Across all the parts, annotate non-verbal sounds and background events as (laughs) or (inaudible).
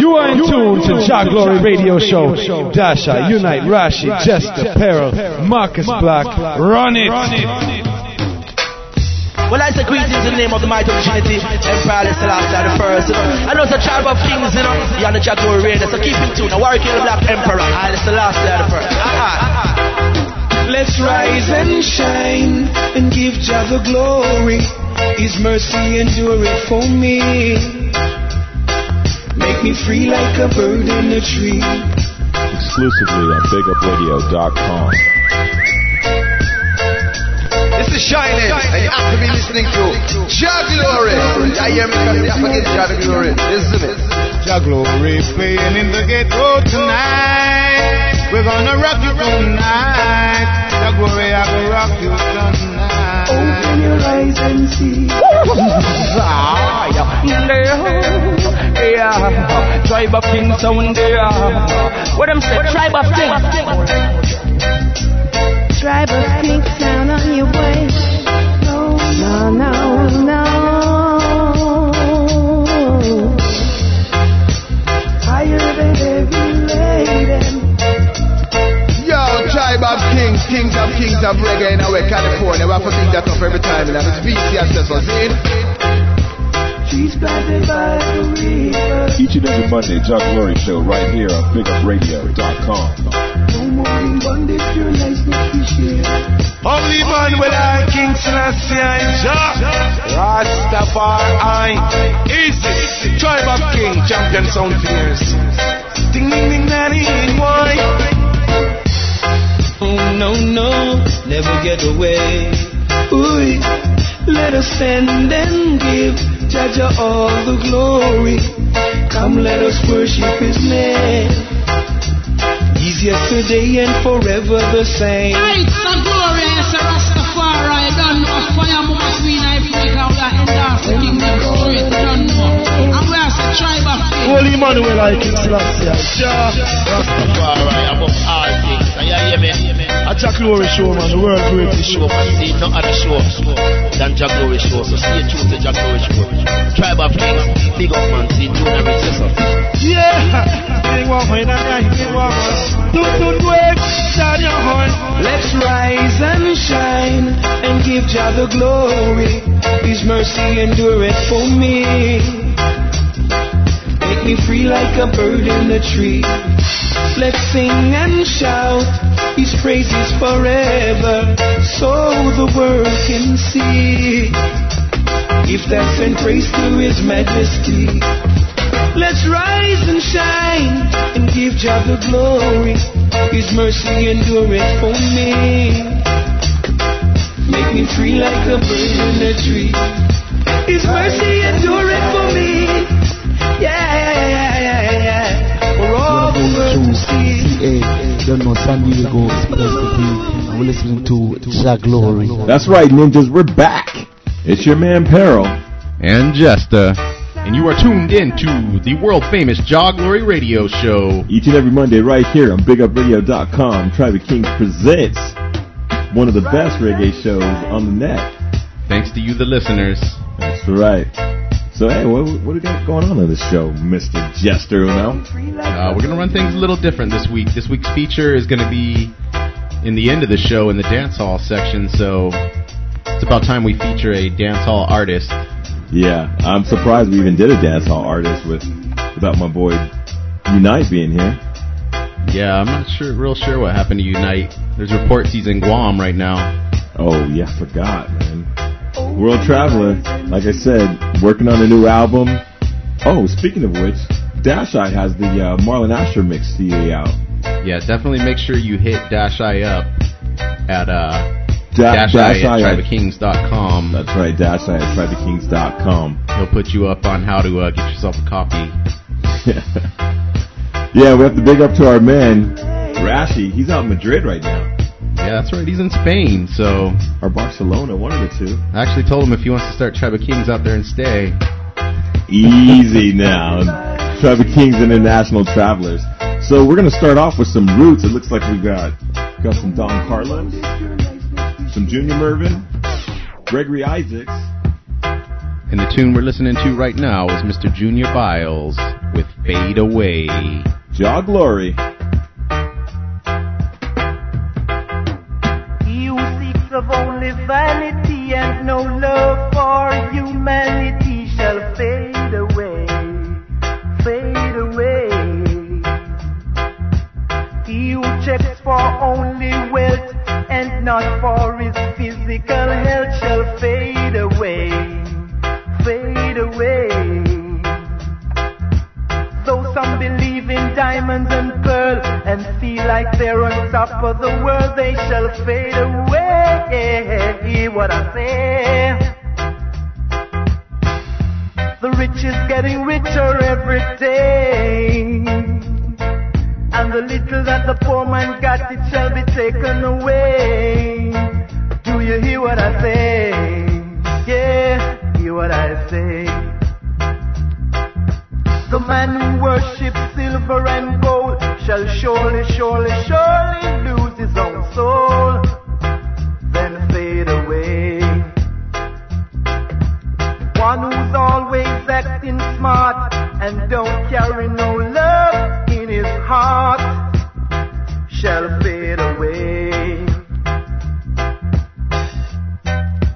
You are in tune to Jah Glory Radio Show. Dasha, Unite, Rashi, Jester, Peril, Marcus Black. Run it. Well, I say greetings in the name of the mighty Trinity, Emperor Selassie the last first. You know. I know it's a tribe of kings, you know. You're on the Jah Glory Radio, so keep in tune. Now, Warwick the Black Emperor, I Selassie the last first. Uh-huh. Let's rise and shine and give Jah the glory. His mercy endureth for me. Make me free like a bird in a tree. Exclusively on BigUpRadio.com. This is Shining, and you have to be listening to Jah Glory. I hear me because you forget Jah Glory. Listen it. Jah Glory playing in the ghetto tonight. We're gonna rock you tonight. Jah Glory, I gonna rock you tonight. Open your eyes and see. Yeah, tribe of kings sound there. What them say? Tribe of kings. Tribe of kings sound on your way. Kings, kings of kings of reggae in our California. We have to think that up every time. And it's BC ancestors, see? Trees planted by the river. Each and every Monday, Jah Glory Show right here on BigUpRadio.com. No more in bondage, your life must be shared. Holy man will I King Selassie and Jah Rastafari Easy Tribe of King Champion Sound Fierce Ding ding ding daddy why Oh no no, never get away. Ooh, let us stand and give Jaja all the glory. Come, let us worship His name. He's yesterday and forever the same. It's a glorious Rastafari. Don't know fire must be in Africa. We are in the kingdom spirit. Don't know. And we are the tribe of kings. Holy Emmanuel, I King Selassie. Jah. Rastafari above all things. And you hear me? A Jah Glory Show, man. The world greatest show. show, man. See no other show than Jah Glory show. So stay tuned to Jah Glory show. Tribe of kings, big up man. See Junior Richardson. Yeah. Big one, man. Big one, man. Do, do, do it. Stand your horn. Let's rise and shine and give Jah the glory. His mercy endureth for me. Make me free like a bird in the tree. Let's sing and shout His praises forever, so the world can see. Give thanks and praise to His majesty. Let's rise and shine and give Jah the glory. His mercy endureth for me. Make me free like a bird in a tree. His mercy endureth for me. Yeah, yeah, yeah, yeah, yeah. For all the world to see. CA, don't know San Diego, supposed to be. And we're listening to Jah Glory. That's right, ninjas, we're back. It's your man Peril. and Jester. And you are tuned in to the world famous Jah Glory Radio Show. Each and every Monday right here on BigUpRadio.com, Tribe of Kings presents one of the best reggae shows on the net. Thanks to you, the listeners. That's right. So, hey, what, what do we got going on in this show, Mr. Jester Uno? Uh, we're going to run things a little different this week. This week's feature is going to be in the end of the show in the dance hall section, so it's about time we feature a dance hall artist. Yeah, I'm surprised we even did a dance hall artist with without my boy Unite being here. Yeah, I'm not sure, real sure what happened to Unite. There's reports he's in Guam right now. Oh yeah, I forgot, man. World Traveler, like I said, working on a new album. Oh, speaking of which, Dash Eye has the uh, Marlon Asher mix CD out. Yeah, definitely make sure you hit Dash Eye up at uh, Da- Dash, Dash Eye Eye at. That's right, Dash Eye at TribeKings.com. He'll put you up on how to uh, get yourself a copy. (laughs) Yeah, we have to big up to our man, Rashi. He's out in Madrid right now. Yeah, that's right. He's in Spain, so Or Barcelona, one of the two. I actually told him if he wants to start Tribe of Kings out there and stay. Easy now. Tribe of Kings International Travelers. So we're gonna start off with some roots. It looks like we got got some Don Carlos, some Junior Murvin, Gregory Isaacs. And the tune we're listening to right now is Mr. Junior Byles, with Fade Away. Jah Glory. Of only vanity and no love for humanity shall fade away, fade away. He who checks for only wealth and not for his physical health shall fade away, fade away. Though some believe in diamonds feel like they're on top of the world, they shall fade away. Hear what I say. The rich is getting richer every day. And the little that the poor man got, it shall be taken away. Do you hear what I say? Yeah, hear what I say. The man who worships silver and gold shall surely, surely, surely lose his own soul, then fade away. One who's always acting smart and don't carry no love in his heart shall fade away.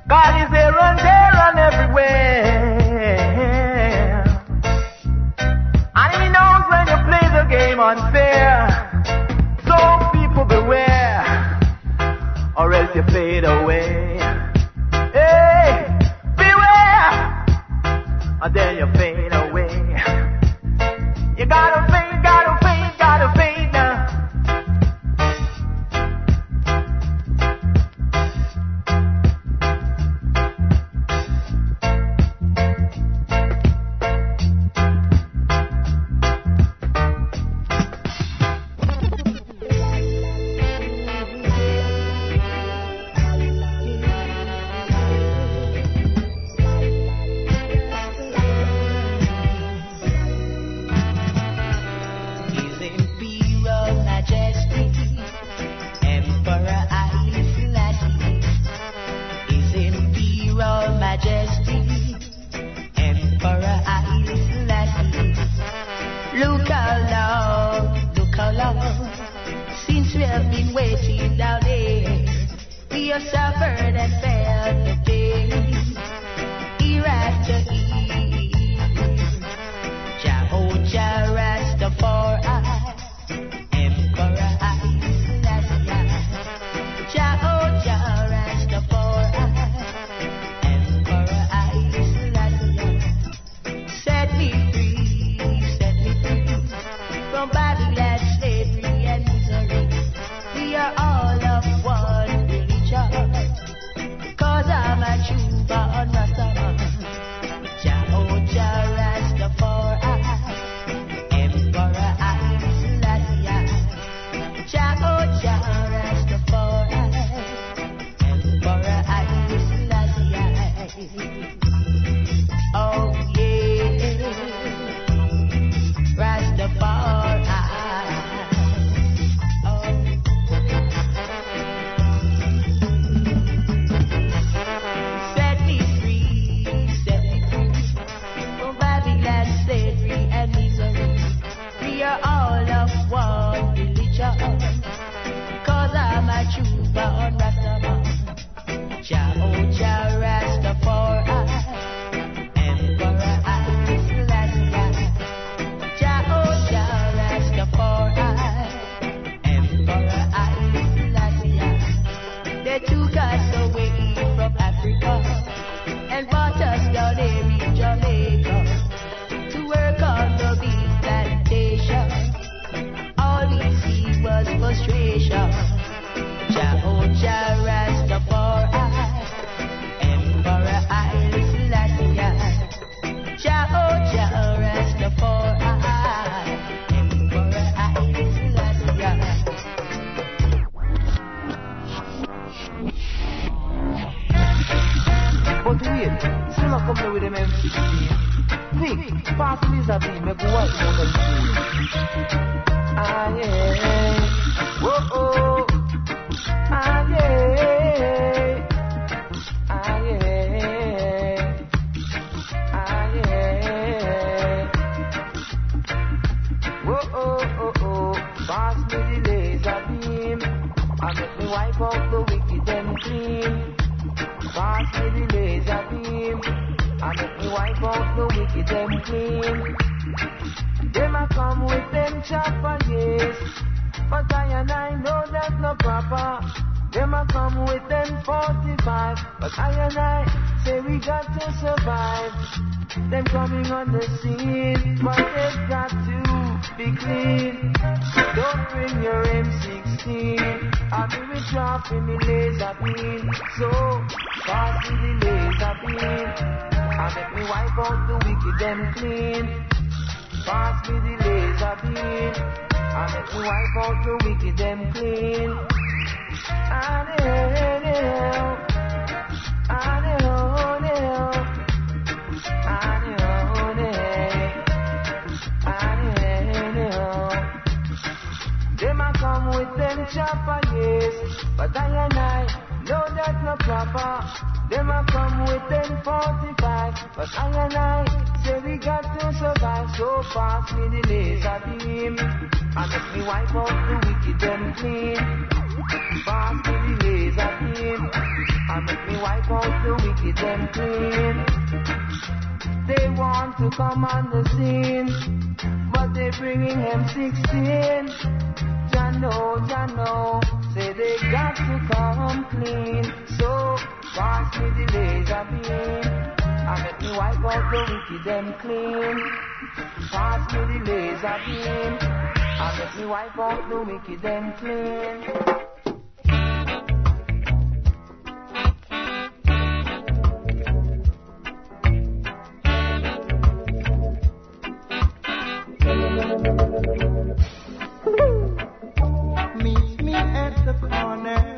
God is here and there and everywhere. Game unfair. So people beware, or else you fade away. Hey, beware, or then you fade away. You gotta fade, survive. Them coming on the scene, but they've got to be clean. Don't bring your M16. I mean we dropping the laser beam. So pass me the laser beam. And make me wipe out the wicked them clean. Pass me the laser beam. And make me wipe out the wicked them clean. Hell, and with them chopper, yes. But I and I know that's not proper. Them a come with them 45. But I and I say we got to survive. So pass me the laser beam. And let me wipe out the wicked them clean. Pass me the laser beam. And let me wipe out the wicked them clean. They want to come on the scene, but they're bringing M16. Jano, Jano, say they got to come clean. So pass me the laser beam, and let me wipe out the wicked them clean. Pass me the laser beam, and let me wipe out the wicked them clean. Meet (laughs) me at the corner.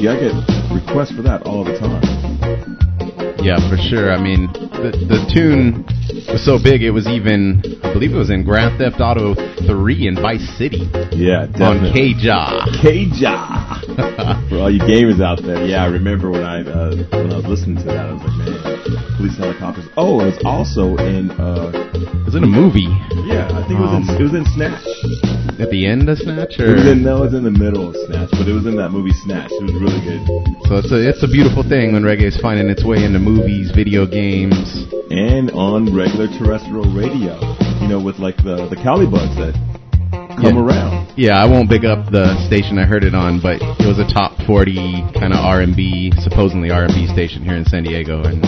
Party I get requests for that all the time. Yeah, for sure. I mean, the the tune was so big it was even I believe it was in Grand Theft Auto 3 in Vice City. Yeah, On definitely. K-Ja. K-Ja. (laughs) For all you gamers out there, yeah, I remember when I uh, when I was listening to that, I was like, man, police helicopters. Oh, it was also in. Uh, it was in a movie. Yeah, I think it was in, Um, it was in Snatch. At the end of Snatch, It was in no, it was in the middle of Snatch, but it was in that movie Snatch. It was really good. so it's a it's a beautiful thing when reggae is finding its way into movies, video games, and on regular terrestrial radio. You know, with like the the Collie Buddz that come Yeah. around. Yeah, I won't big up the station I heard it on, but it was a top 40 kind of R&B, supposedly R&B station here in San Diego, and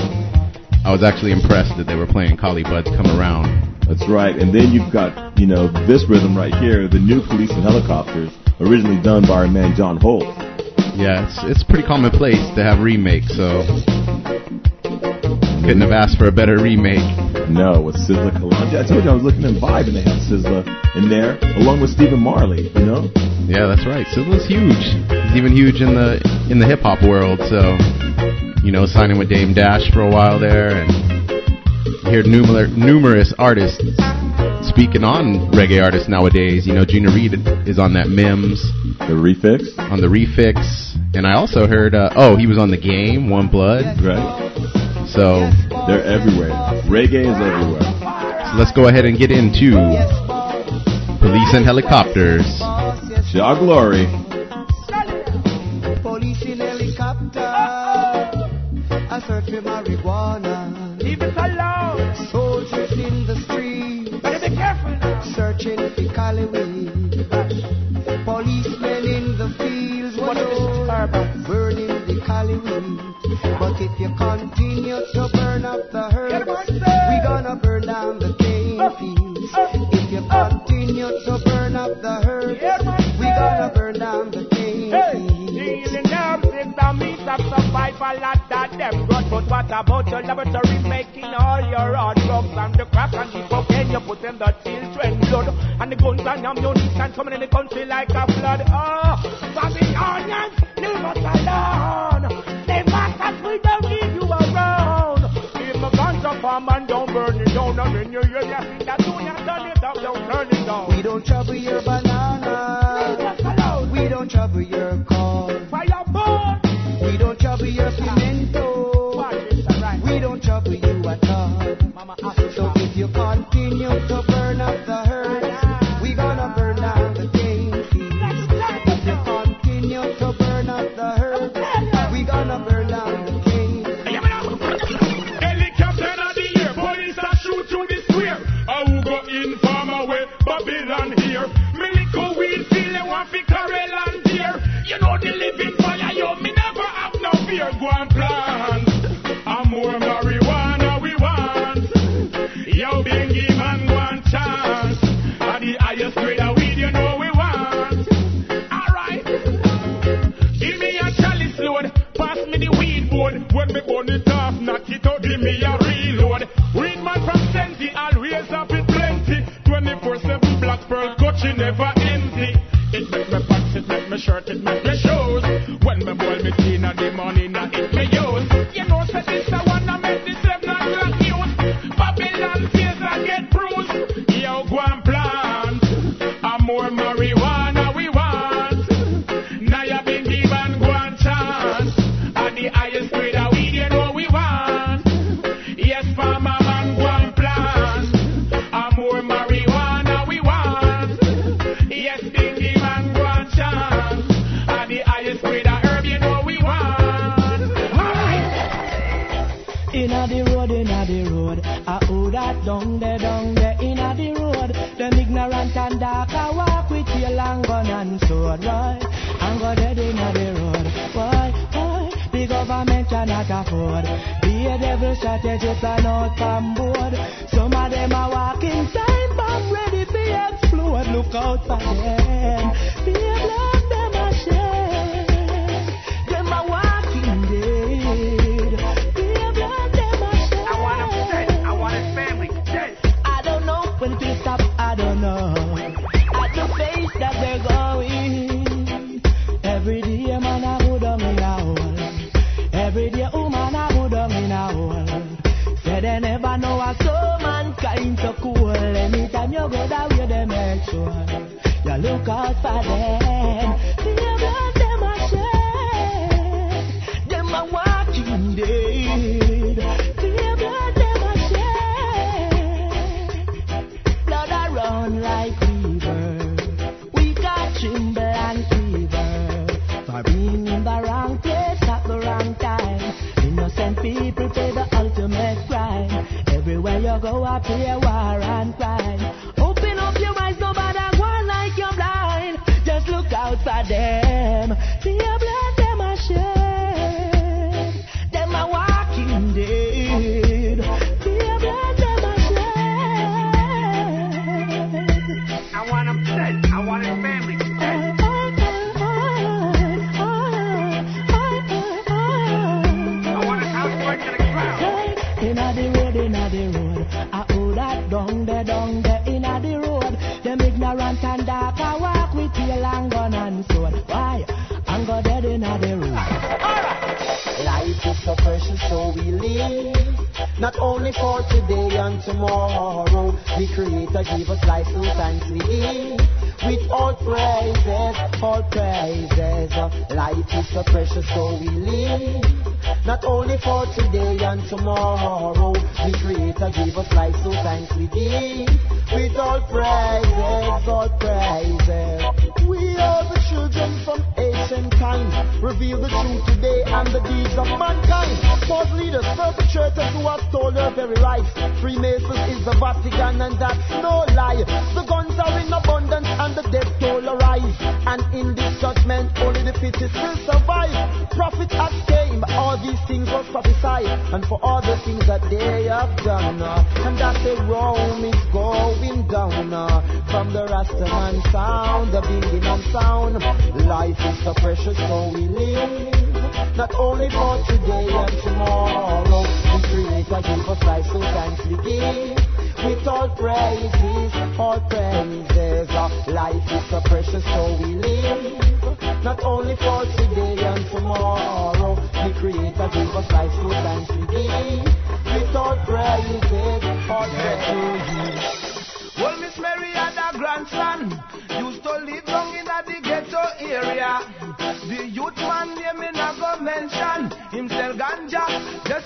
I was actually impressed that they were playing Collie Buddz Come Around. That's right. And then you've got, you know, this rhythm right here, the new Police and Helicopters, originally done by our man John Holt. Yeah, it's it's pretty commonplace to have remakes, so couldn't have asked for a better remake. No, with Sizzla Kalonji. I told you I was looking in Vibe and they had Sizzla in there, along with Stephen Marley, you know? Yeah, that's right. Sizzla's huge. He's even huge in the in the hip hop world. So, you know, signing with Dame Dash for a while there, and hear numer- numerous artists speaking on reggae artists nowadays. You know, Junior Reid is on that Mims, the Refix, on the Refix, and I also heard. Uh, oh, he was on the Game, One Blood. Right. So they're everywhere. Reggae is everywhere. So let's go ahead and get into Police and Helicopters. Jah Glory. Search for marijuana. Leave it alone. Soldiers in the street. Better be careful now. Searching for Cali weed. Policemen in the fields. What burning the Cali weed. But if you continue to burn up the herbs, we're gonna burn down the uh, cane fields. Uh, if you uh. continue to burn up the herbs, we're gonna burn down the cane fields. Dealing herbs is the means of survival at that them. But what about your laboratory making all your hard drugs and the crack and the cocaine you put in the children blood and the guns and ammunition coming in the country like a flood. Oh, Babylonians, leave us alone. They masters, we don't need you around. If my guns are farm and don't burn it down, and then you hear that thing that do not turn it up, don't turn it down. We don't trouble your banana. We don't trouble your corn. Fireball. At all. So if you continue to burn up the the highest grade that we you know we want. Yes, farmer man, go and plant. And more marijuana we want. Yes, dingy man, go and chant. And the highest grade of herb you know we want. Alright. Inna the road, inna the road. I owe that down there, down there. Inna the road. Them ignorant and dark. Walk with your long gun and sword, right? I'm gonna do inna the code. Be a devil strategist, I know I'm. Some of them are walking time bomb, ready to explode. Look out for them. Be children. You look out for them. The others, them are shame. Them are walking dead. The others, them are shame. Blood around like river. We got tremble and fever. For being in the wrong place at the wrong time. Innocent people pay the ultimate price. Everywhere you go, I pay a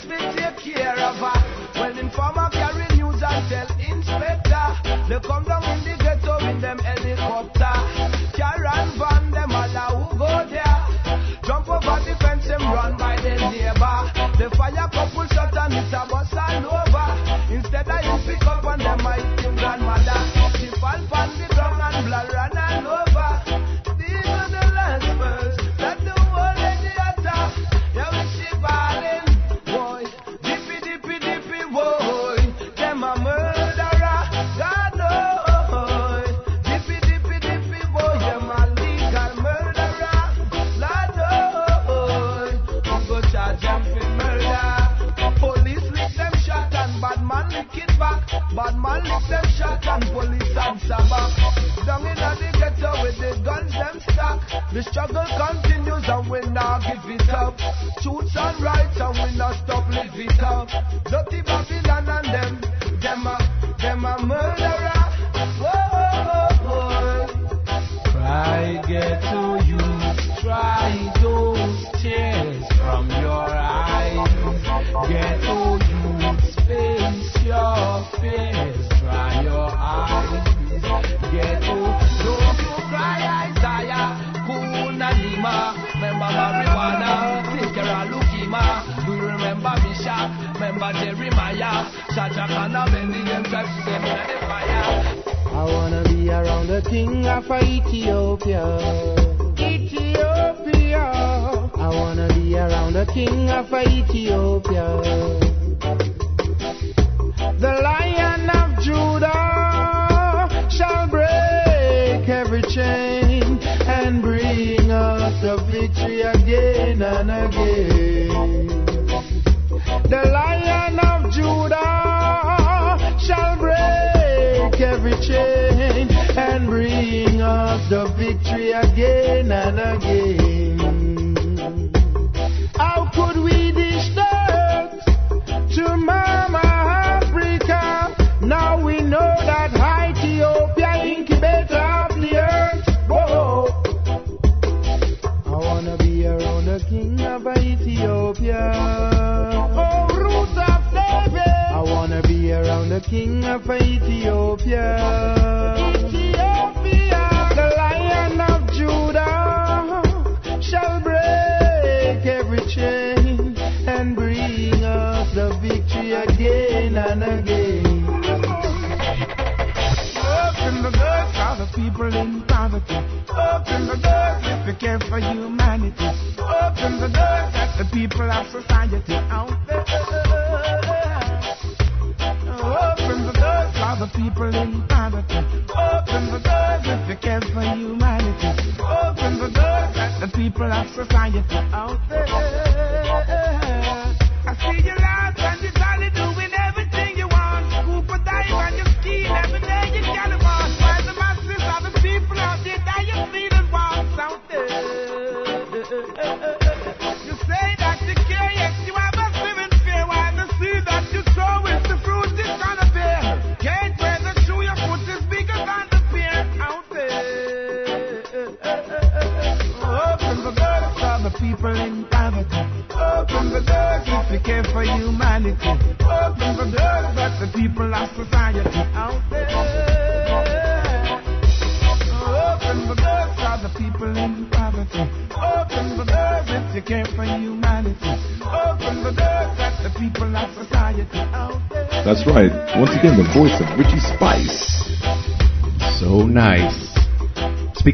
Christmas.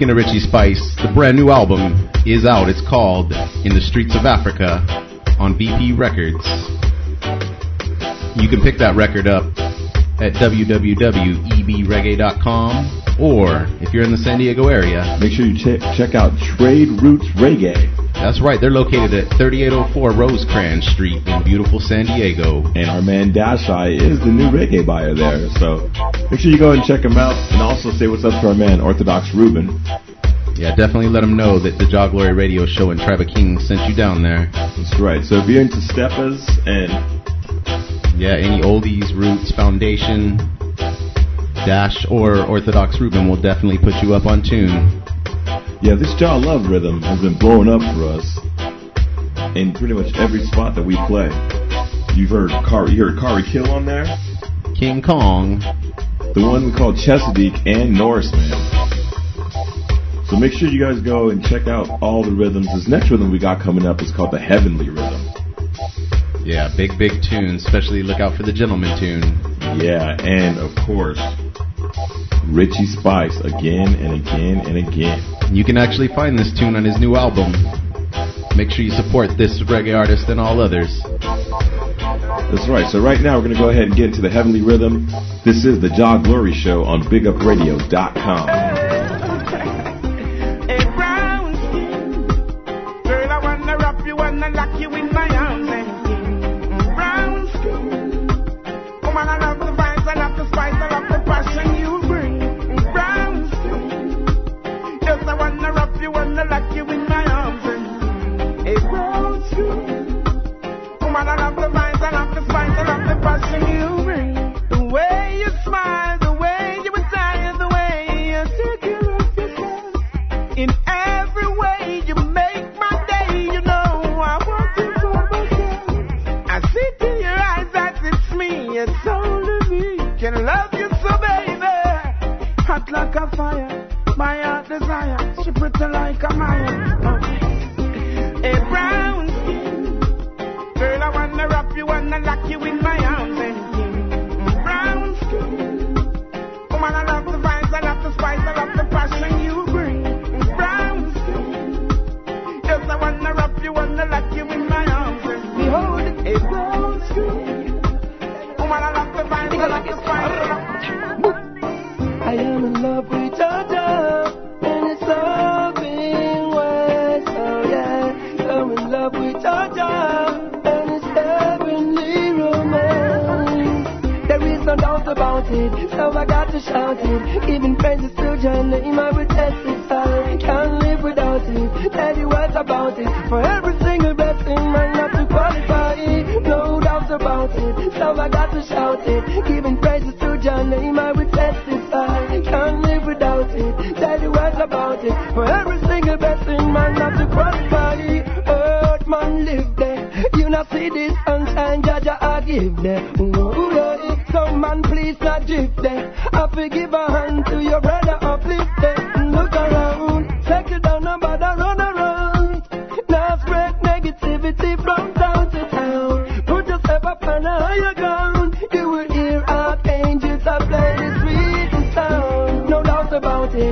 Speaking of Richie Spice, the brand new album is out. It's called In the Streets of Africa on VP Records. You can pick that record up at www.ebreggae.com or if you're in the San Diego area, make sure you check check out Trade Roots Reggae. That's right, they're located at 3804 Rosecrans Street in beautiful San Diego. And our man Dashai is the new reggae buyer there, so make sure you go and check him out and also say what's up to our man Orthodox Ruben. Yeah, definitely let them know that the Jah Glory Radio Show and Tribe of Kings sent you down there. That's right. So if you're into steppers and yeah, any oldies, roots, foundation, Dash or Orthodox Ruben will definitely put you up on tune. Yeah, this Jaw Love rhythm has been blowing up for us in pretty much every spot that we play. You've heard Car- you heard Kari Kill on there, King Kong, the one we call Chezidek and Norris Man. So make sure you guys go and check out all the rhythms. This next rhythm we got coming up is called the Heavenly Rhythm. Yeah, big, big tune. Especially look out for the Gentleman tune. Yeah, and of course, Richie Spice again and again and again. You can actually find this tune on his new album. Make sure you support this reggae artist and all others. That's right. So right now we're going to go ahead and get into the Heavenly Rhythm. This is the Jah Glory Show on BigUpRadio.com. it, so I got to shout it. Giving praises to your name, I will testify. Can't live without it. Tell you what about it. For every single blessing, man, not to qualify. No doubts about it, so I got to shout it. Giving praises to your name, I will testify. Can't live without it. Tell you what about it. For every single blessing, man, not to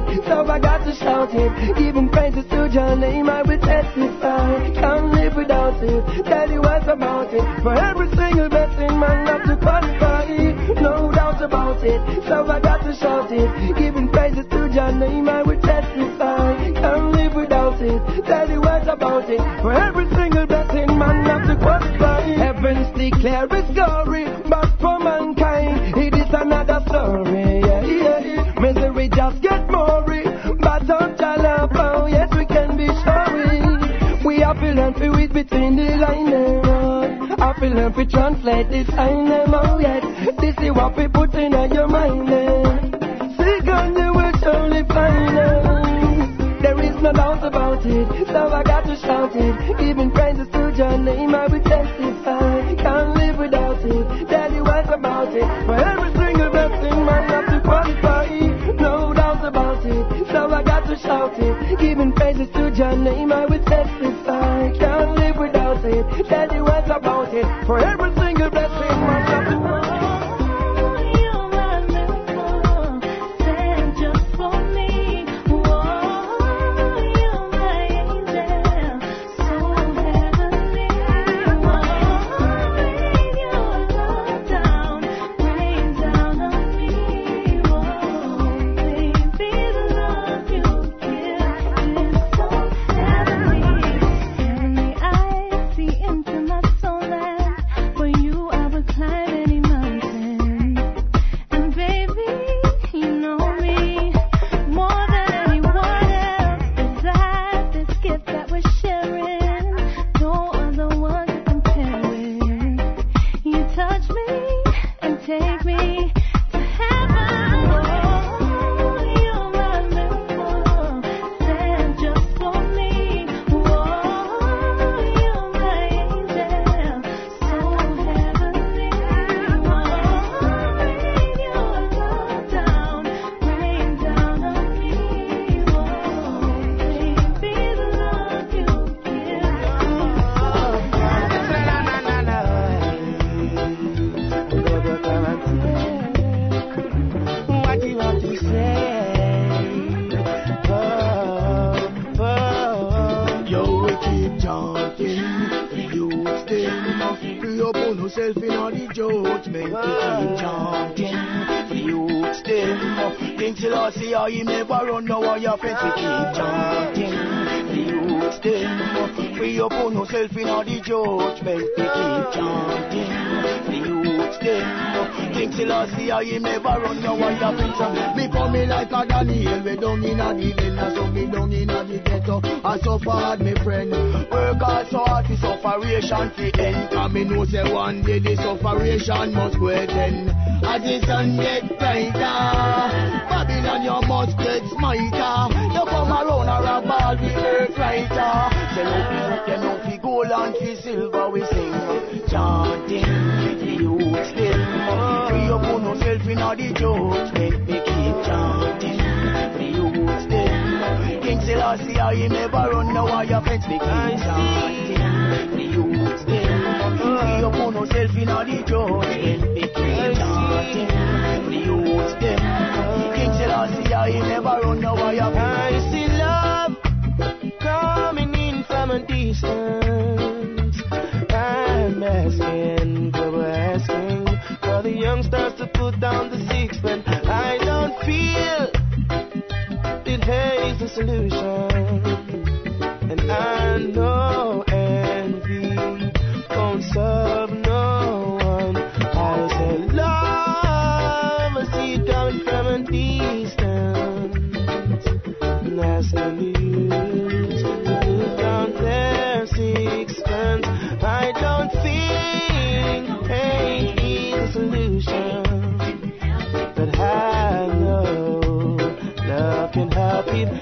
it, so I got to shout it. Giving praises to your name, I will testify. Can't live without it. Tell you what about it. For every single blessing, man, not to qualify. No doubt about it, so I got to shout it. Giving praises to your name, I will testify. Can't live without it. Tell you what about it. For every single blessing, man, not to qualify. Heavens declare its glory, learn to read between the lines. I feel learn to translate this them, oh, yes. This is what we put in your mind. Seek you will surely find. There is no doubt about it, so I got to shout it. Giving praises to your name, I will testify. Can't live without it. Tell you what about it. For every single blessing, man, have to qualify. No doubt about it, so I got to shout it. Giving praises to your name, I will testify. Can't live without it. Tell you what about it. For every King how him never run no one your friends. We keep chanting. The youth them free up on yourself in all the judgment. We keep chanting. The them King Selassie, I him never run no one friends. Me come me like a Daniel, we down in a the den, so me down in a the ghetto. I suffer hard, me friend. Work hard so hard to sufferation to end. Cause me know say one day the sufferation must go end. As the sun get brighter, Babylon you must get smarter. You come around a rap ball with earth writer. Say no people them no fi gold and fi silver we sing. Chanting the. Free up on yourself in all the judgment. We keep chanting the youth still. King Selassie, I never run no wire fence. We keep chanting the youth still. Free up on yourself in all the judgment. We keep chanting the youth still. King Selassie, I never run no wire fence. I see love coming in from a distance. For to put down the sixpence. I don't feel it has the solution,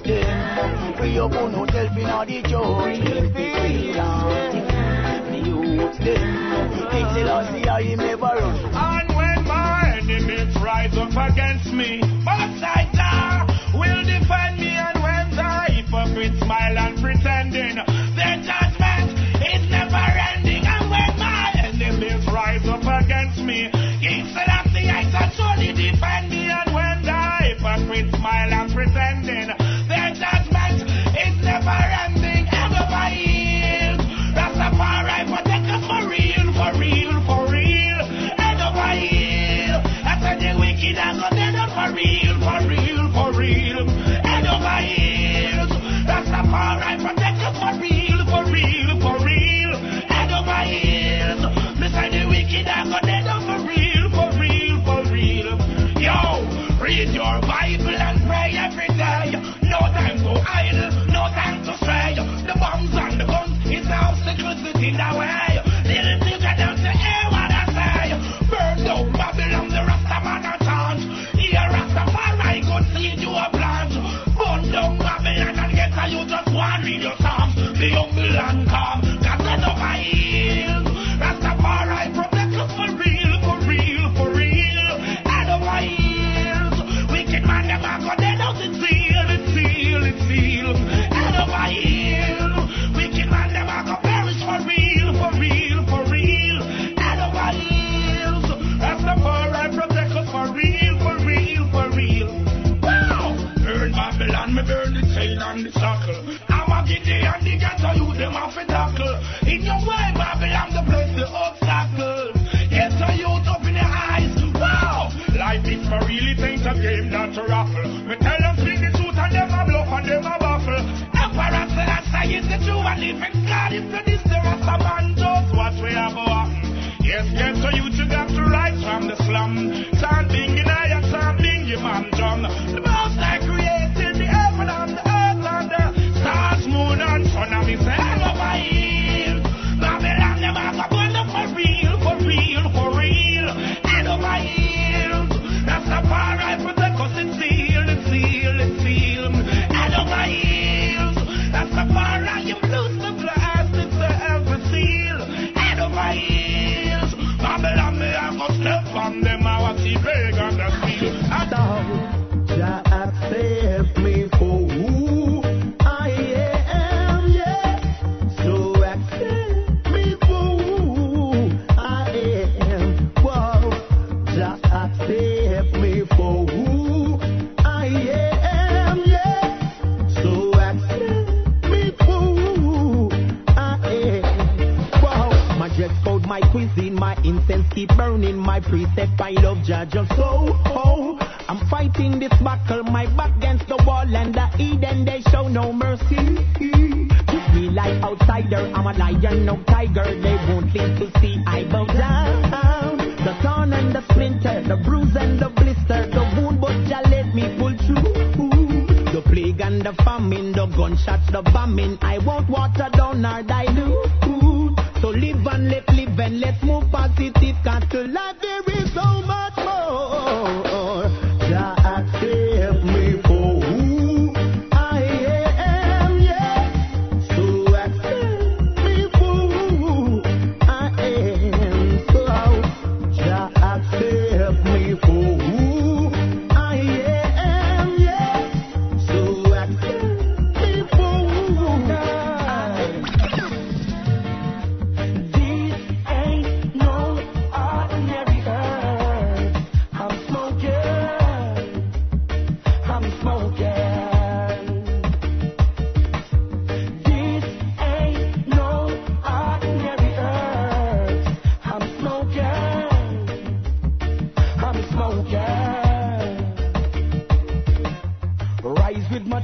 skin. We on yourself in all the church. The youth them, King Selassie, I never run. And when my enemies rise up against me, but I will defend me. And when the hypocrites smile and pretending. me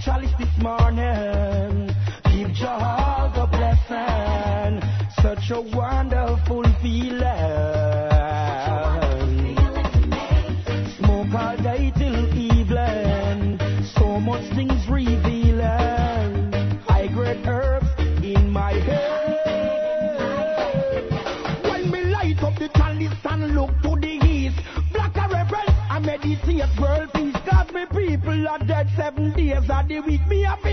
chalice this morning. Give the blessing. Such a wonderful seven days of the week. Me have me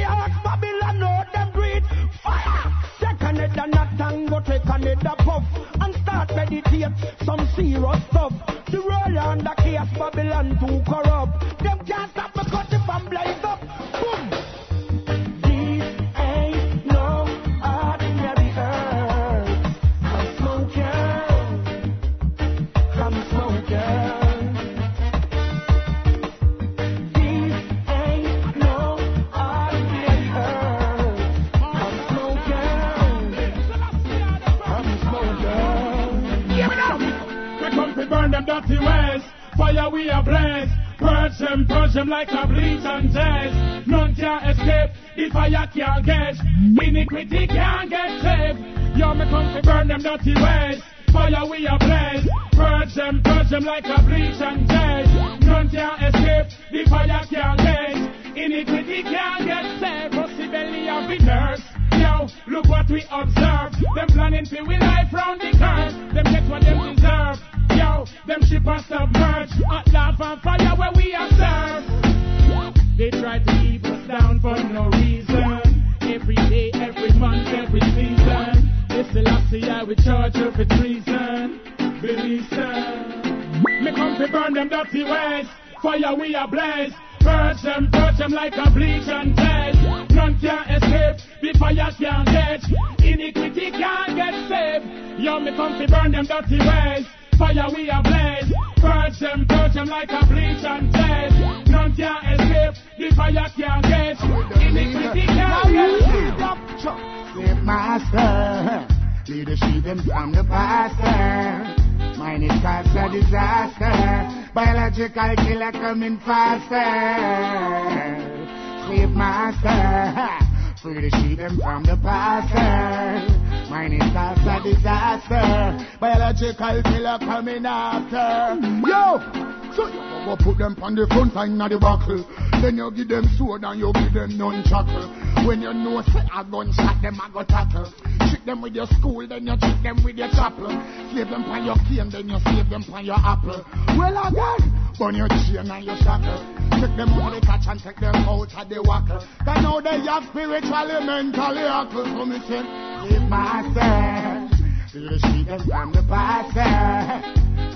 your school, then you trick them with your chapel. Save them on your cane, then you save them on your apple. Well again, burn your chain and your shackle. Take them out the catch and take them out of the wackle. Cause now they have spiritually, mentally, hackle. So me say, give myself. The sheep them from the pastor.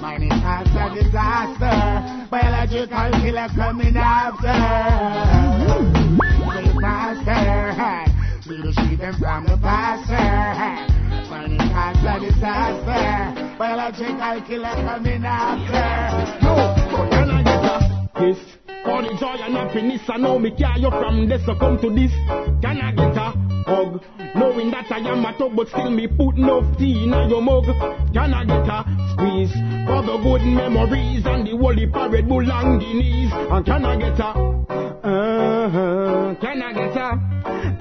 Mine is cause a disaster. Biological killer coming after. Master. Feel the sheep them from the pastor. Cause a disaster. Biological killer coming after. No, but can I get a Yes. For the joy and happiness, I know me carry you from this, so come to this. Can I get a hug? Knowing that I am a tug, but still me put enough tea in your mug. Can I get a squeeze? For the good memories and the holy parade bull and guineas. And can I get a, uh-huh, can I get a,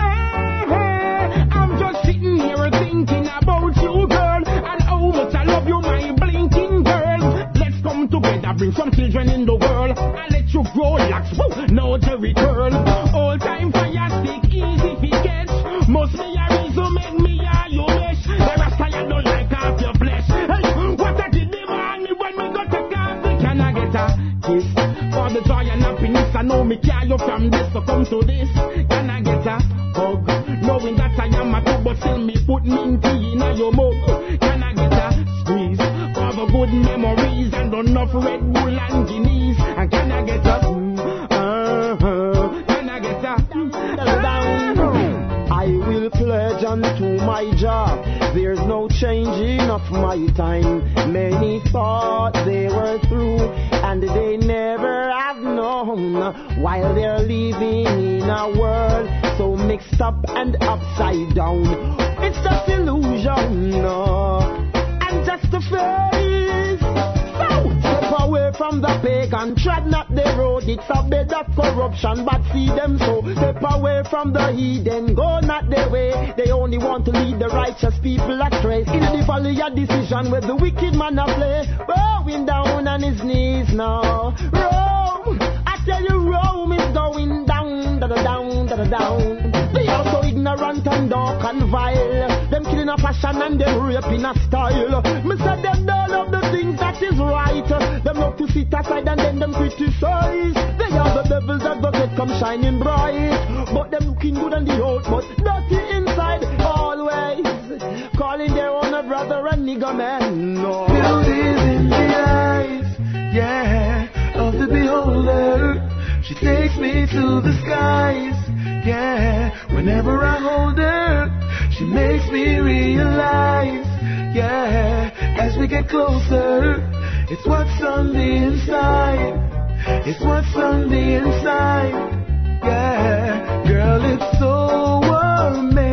uh-huh, I'm just sitting here thinking about you, girl, and how much I love you, my blinking girl. Let's come together, bring some children in the world, and let you grow lax, woo, no Jerry curl. All time fire stick, easy catch. Must be a reason make me a you wish. The rest you don't like half your flesh. Hey, what I did demand me when me got off the can I get a kiss? For the joy and happiness, I know me carry you from this, so come to this. Can I get a hug? Knowing that I am a still me put minty in a your mug. Can I get a squeeze? For the good memories and enough Red Bull and Guineas. And can I get a mm, uh-huh? Can I get a mm, down? I will pledge unto my job. There's no changing of my time. Many thought they were through, and they never While they're living in a world so mixed up and upside down, it's just illusion, no, and just a phase. So step away from the pagan. Tread not the road, it's a bed of corruption. But see them so. Step away from the heathen, go not their way. They only want to lead the righteous people astray. In the valley of decision where the wicked man a play. Bowing down on his knees now. Rome, I tell you, Rome is going down, da da down, da da down. They are so ignorant and dark and vile. Them killing a passion and them raping a style. Me said them don't love the things that is right. Them love to sit aside and then them criticize. They are the devil's advocate come shining bright. But them looking good on the out, but dirty inside always. Calling their own a brother and nigger man. No. Beauty's in the eyes, yeah, beholder. She takes me to the skies, yeah. Whenever I hold her, she makes me realize, yeah. As we get closer, it's what's on the inside. It's what's on the inside, yeah. Girl, it's so amazing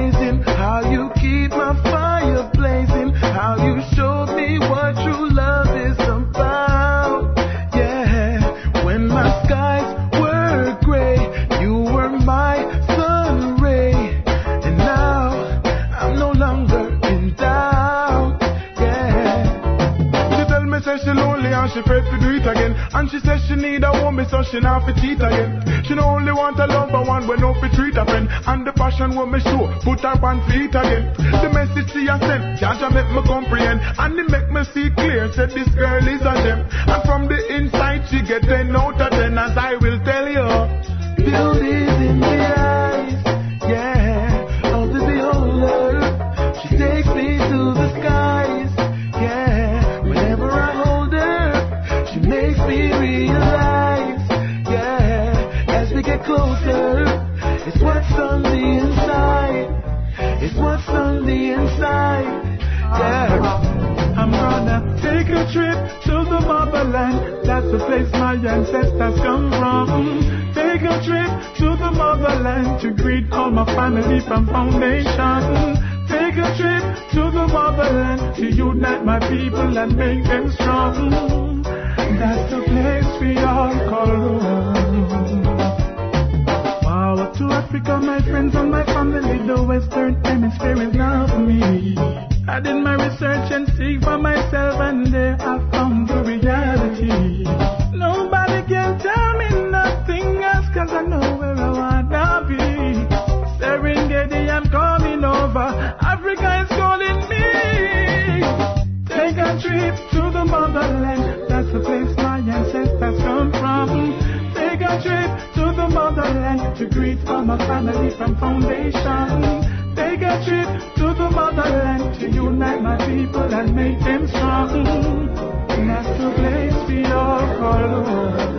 afraid to do it again. And she says she need a woman so she not fi cheat again. She no only want a lover one when no fi treat a friend. And the passion me show put her on feet again. The message she a send, Jaja make me comprehend. And it make me see clear, said this girl is a gem. And from the inside she get 10 out of 10 as I will tell you. Beauty's in the what's on the inside, yeah. I'm gonna take a trip to the motherland. That's the place my ancestors come from. Take a trip to the motherland to greet all my family from foundation. Take a trip to the motherland to unite my people and make them strong. That's the place we all call home. To Africa, my friends and my family. The Western Hemisphere is for me. I did my research and seek for myself, and there I found the reality. Nobody can tell me nothing else, cause I know where I wanna be. Serengeti, I'm coming over. Africa is calling me. Take a trip to the motherland. That's the place my ancestors come from. Take a trip all my family from foundation. Take a trip motherland to unite my people and make them strong. And that's the place we all call home.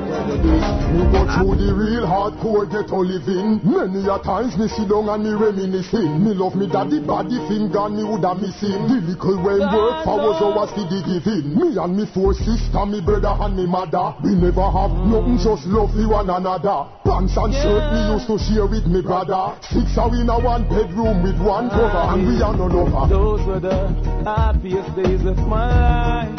Me go through the real hardcore ghetto living. Many a times me sit down and me reminiscing. Me love me daddy body finger me woulda missing. The little when work for was always the giving. Me and me four sister, me brother and me mother. We never have nothing, just love for one another. Pants and shirt me used to share with me brother. Six are in a one bedroom with one cover, and we are no Those were the happiest days of my life.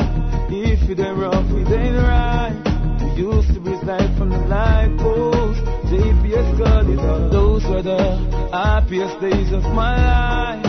If it ain't rough, it ain't right. We used to reside from the light post. JPS called it up. Those were the happiest days of my life.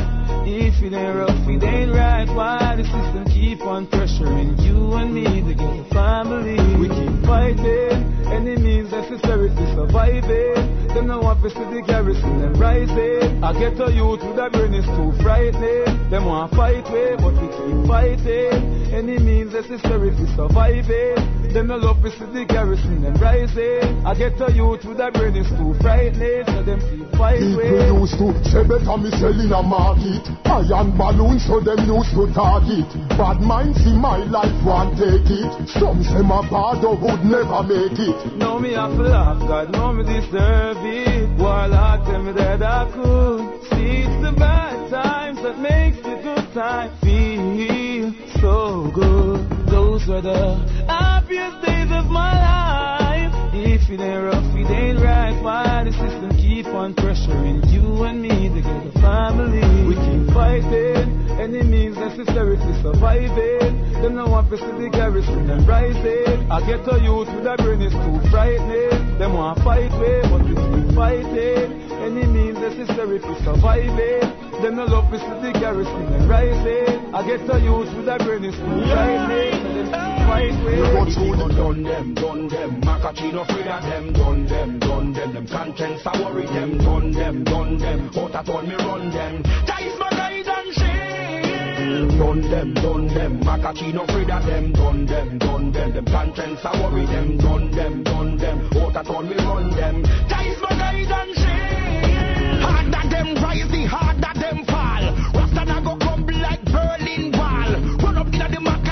If it ain't rough, it ain't right. Why the system keep on pressuring you and me to get a family? We keep fighting. Means necessary to surviving. Them no want to see the garrison them rising. I get a youth with a brain is too frightening. Them want fight way, but we keep fighting. Any means necessary to surviving. Them no love to see the garrison them rising. I get a youth with a brain is too frightening. So them keep fight way. People used to say better me sell in a market. Iron balloons so them used to target. Bad minds in my life want take it. Some say my father would never make it. Know me have to laugh, God know me deserve it. While I tell me that I could. See it's the bad times that makes the good times feel so good. Those were the happiest days of my life. If it ain't rough, it ain't right. Why the system keep on pressuring you and me to get a family? We keep fighting. Means necessary to surviving. Them no want to see the garrison them rising. I get a youth with a brain is too frightening. Them want fight way, but we keep fighting. Means necessary to surviving. Them no love to see the garrison them rising. I get a youth with a brain is too frightening. Fight way. We go through the done them, done them. Macachino afraid of them, done them, done them. Them conscience I worry them, done them, done them. Out I told me run them. That is my guide and shield. Done them, done them. Macachino afraid of them, done them, done them. Them conscience I worry them, done them, done them. Out I told me run them. That is my guide and shield. Harder them rise, the harder them fall. Rasta go crumble like Berlin Wall. Run up inna the maca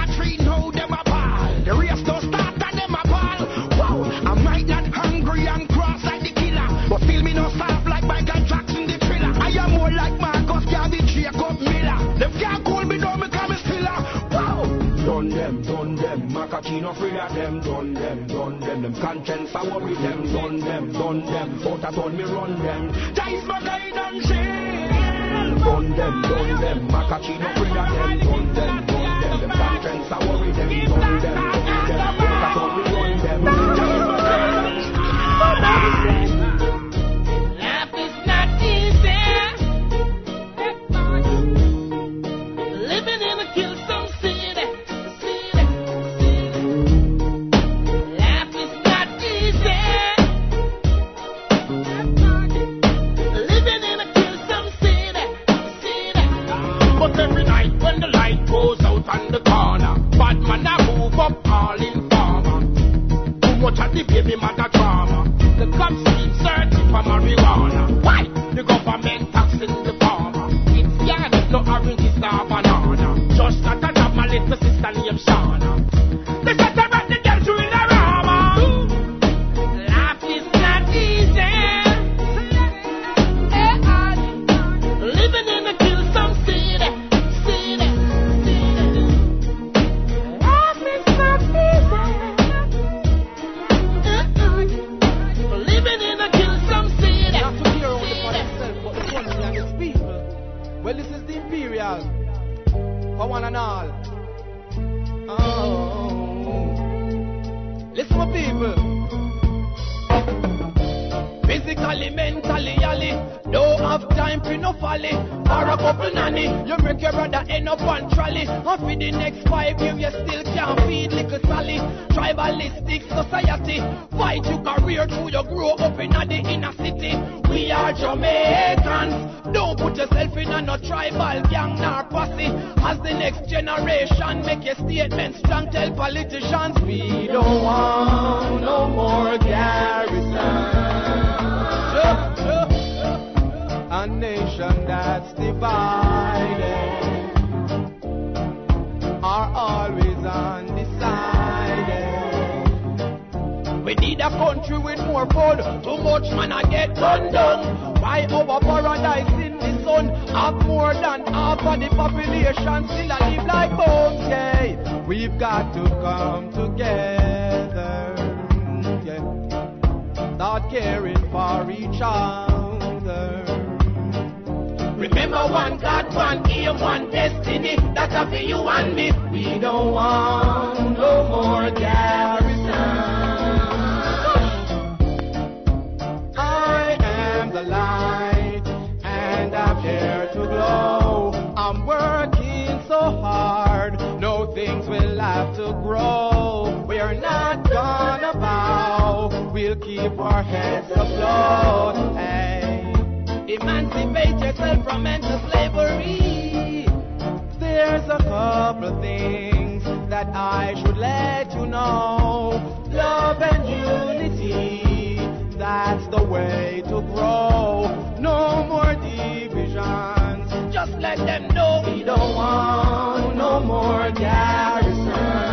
Miller. Them can't call me no, me call me Stiller. Wow, done them, done them. Macachino afraid of them, done them, done them. Them conscience I worry them, done them, done them. Out I told me run them. Is my guide and shield. Done them, done them. Macachino afraid of them, done them, done them. Them conscience I worry them, done them, much of the baby mother drama. The cops keep searching for marijuana. Why? Things will have to grow. We're not gonna bow, we'll keep our heads afloat. Hey. Emancipate yourself from mental slavery. There's a couple of things that I should let you know. Love and unity, that's the way to grow. No more divisions, just let them know we don't want more garrison.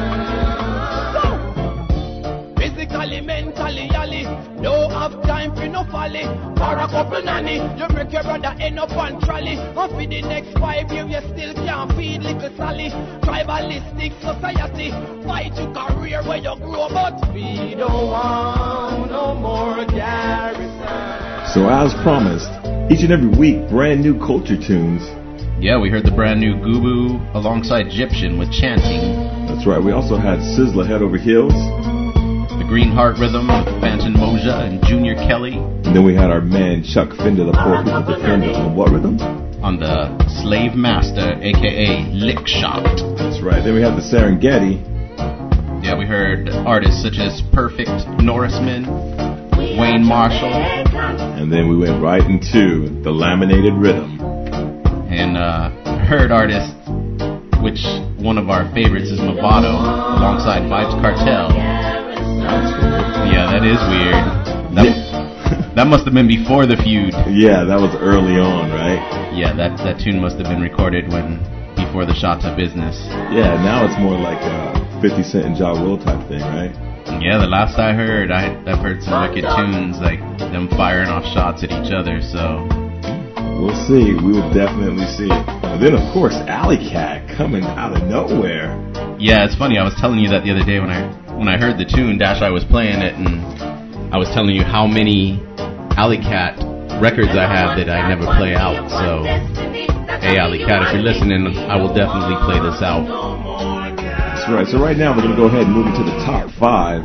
Physically, mentally, yally, no have time for no folly. For a couple nanny, you make your brother end up on trolley. And for the next five years, you still can't feed little Sally. Tribalistic society, fight your career where you grow, but we don't want no more garrison. So as promised, each and every week, brand new culture tunes Yeah, we heard the brand new Gubu alongside Egyptian with Chanting. That's right. We also had Sizzla Head Over Heels. The Green Heart Rhythm with Fantan Mojah and Junior Kelly And then we had our man Chuck Fender, the Poor People Defender, on what rhythm? on the Slave Master, aka Lick Shot. That's right. Then we had the Serengeti. Yeah, we heard artists such as Perfect Norris Man, Wayne Marshall, And then we went right into the Laminated Rhythm. And uh, heard artists, which one of our favorites is Mavado, alongside Vybz Kartel. Yeah, that is weird. That, (laughs) that must have been before the feud. Yeah, that was early on, right? Yeah, that that tune must have been recorded when before the Shata business. Yeah, now it's more like a 50 Cent and Ja Rule type thing, right? Yeah, the last I heard, I I've heard some wicked tunes like them firing off shots at each other. So We'll see. We will definitely see. And then, of course, Alley Cat coming out of nowhere. yeah, it's funny. I was telling you that the other day when I when I heard the tune, Dash, I was playing it, and I was telling you how many Alley Cat records I have that I never play out. So, hey, Alley Cat, if you're listening, I will definitely play this out. That's right. So right now we're gonna go ahead and move into the top five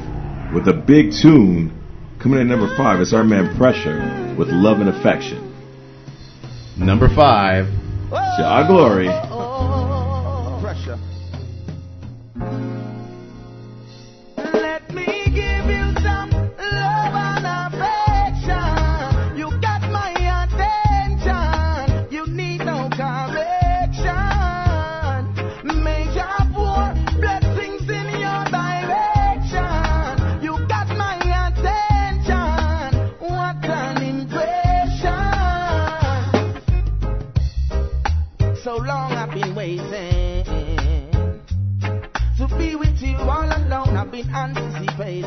with a big tune coming in at number five. It's our man Pressure with Love and Affection. Number five. Jah Glory. The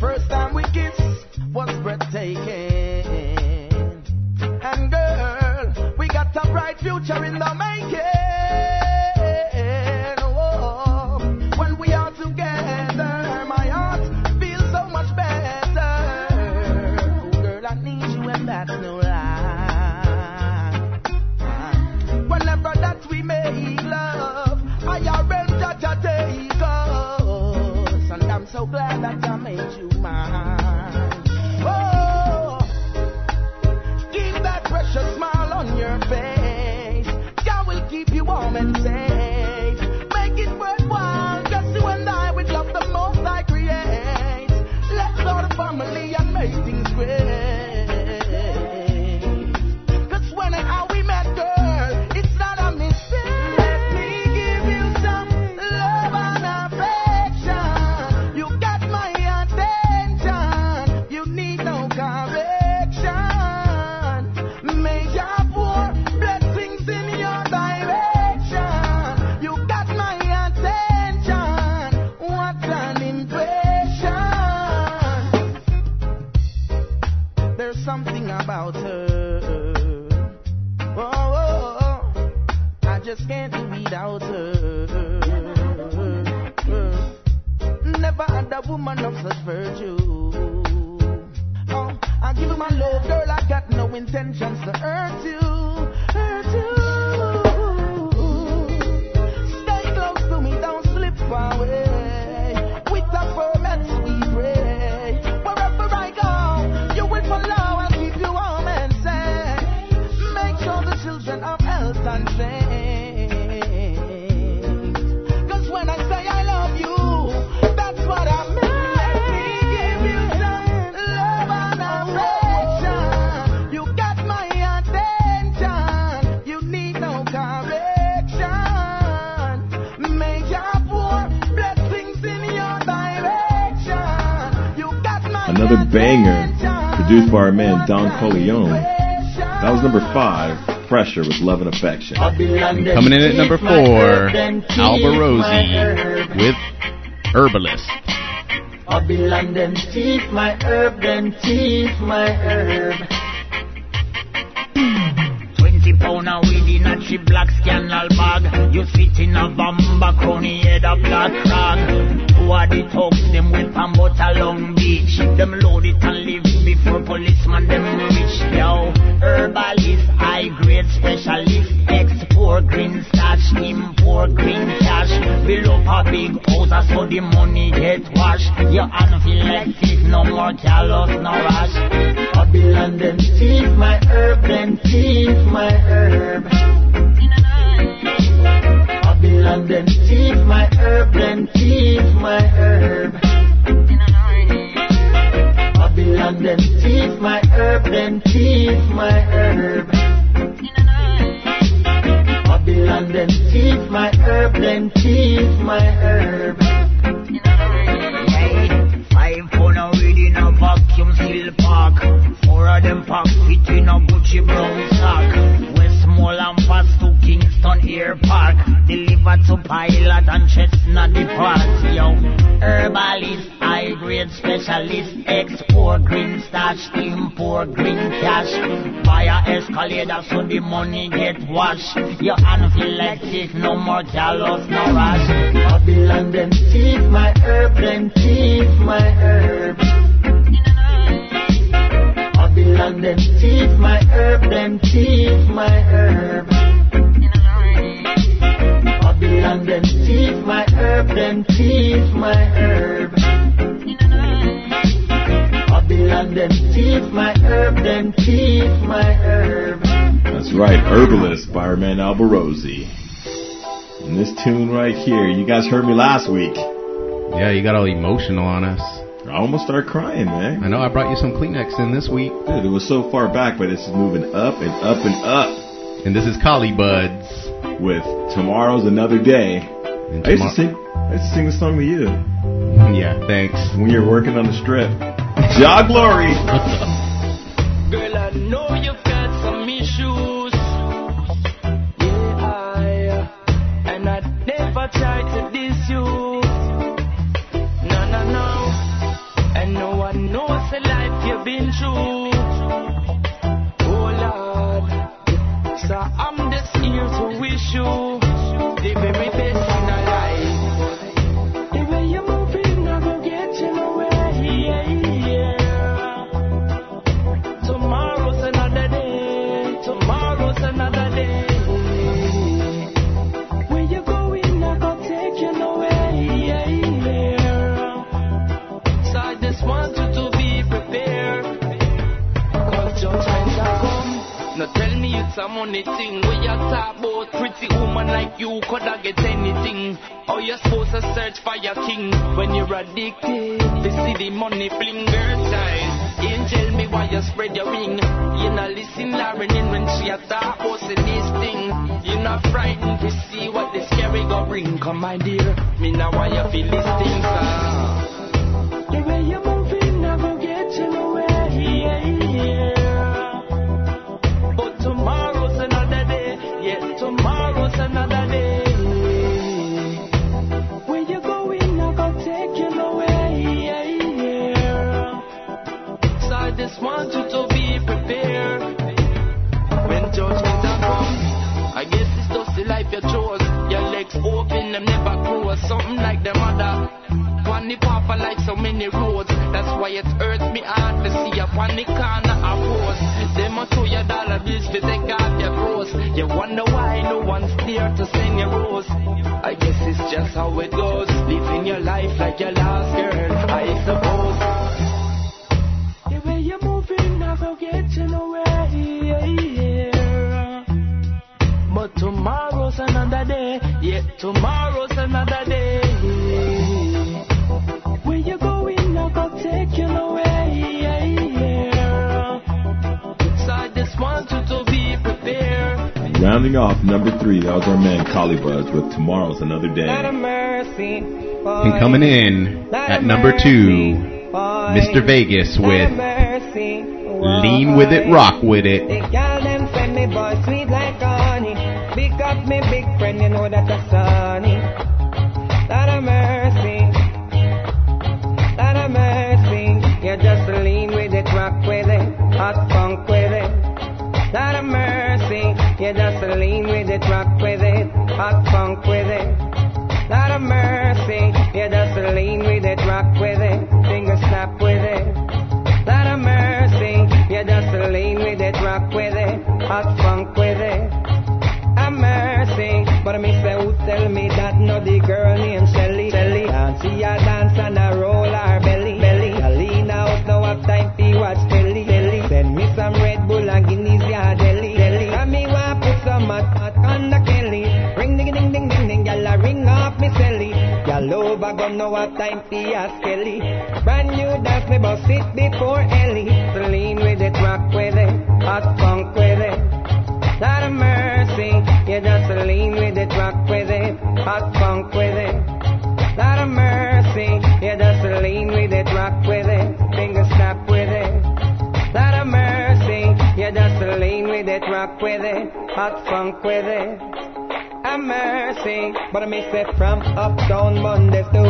first time we kissed was breathtaking. And girl, we got a bright future in the making. And I'm our man Don Corleon. That was number five, Pressure with Love and Affection. And coming in at number four, Alborosie with Herbalist. Babylon them thief my herb, them thief my herb. No more callous, no rush. Babylon them thief my herb, them thief my herb. Babylon them thief my herb, them thief my herb. Babylon them thief my herb, them thief my herb. Babylon them thief my herb, them thief my herb. That's right, Herbalist by man Alborosie. And this tune right here, you guys heard me last week. Yeah, you got all emotional on us. I almost started crying, man. I know. I brought you some Kleenex in this week. Dude, it was so far back, but it's moving up and up and up. And this is Collie Buddz with Tomorrow's Another Day. And I used to sing. I used to sing this song to you (laughs) Yeah, thanks. when you're working on the strip. Jah Glory. (laughs) (laughs) Girl, been through. Oh, Lord. So I'm just me it's a money thing. Where you talk about pretty woman like you coulda get anything. How you supposed to search for your king when you're addicted? They see the money fling girl child. Angel me why you spread your wing. You not listen Lauren in when she a talk about this thing. You not frightened to see what the scary go bring. Come my dear, me now why you feel these things. Ah. Something like the mother. One the papa like so many roads. That's why it hurts me hard to see up on the corner of post. Them a show your dollar bills to take off your clothes. You wonder why no one's there to send your rose. I guess it's just how it goes. Living your life like your last girl, I suppose. The way you're moving, I go get you nowhere. But tomorrow's another day. Yeah, tomorrow's another day. Where you going? I go take you nowhere. Yeah, yeah. So I just want you to be prepared. Rounding off number three, that was our man Collie Buddz with Tomorrow's Another Day. mercy. And coming in at number two, Mr. Vegas with Lean With It, Rock With It. Big friend, what time for a skelly. Brand new dance me bust it before Ellie. Lean with it, rock with it, hot funk with it. Lot of mercy, you just lean with it, rock with it, hot funk with it. Lot of mercy, you just lean with it, rock with it, finger snap with it. Lot of mercy, you just lean with it, rock with it, hot funk with it. A mercy, but I miss it from uptown Mondays to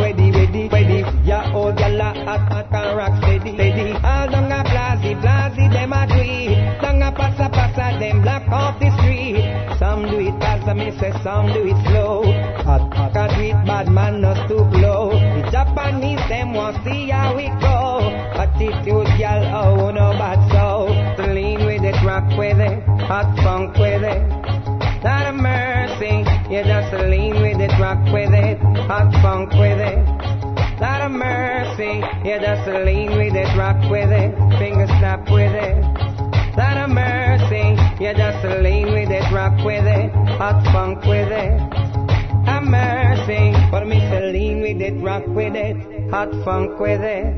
ready, ready. Ya oh, old gala hot, hot and rock steady, steady. Ah, All down a blazy, blazy, them a do it. Down a passa, passa, them block off the street. Some do it fast, I say some do it slow. Hot, hot, a do bad man, not too low. The Japanese, them want see how we go. Attitude, gal, oh, no bad so. Lean with it, rock with it, hot funk with it. Lot of mercy, you just lean with it, rock with it, hot funk with it. Lot of mercy, you just lean with it, rock with it, finger snap with it. Lot of mercy, you just lean with it, rock with it, hot funk with it. A mercy, but me say lean with it, rock with it, hot funk with it.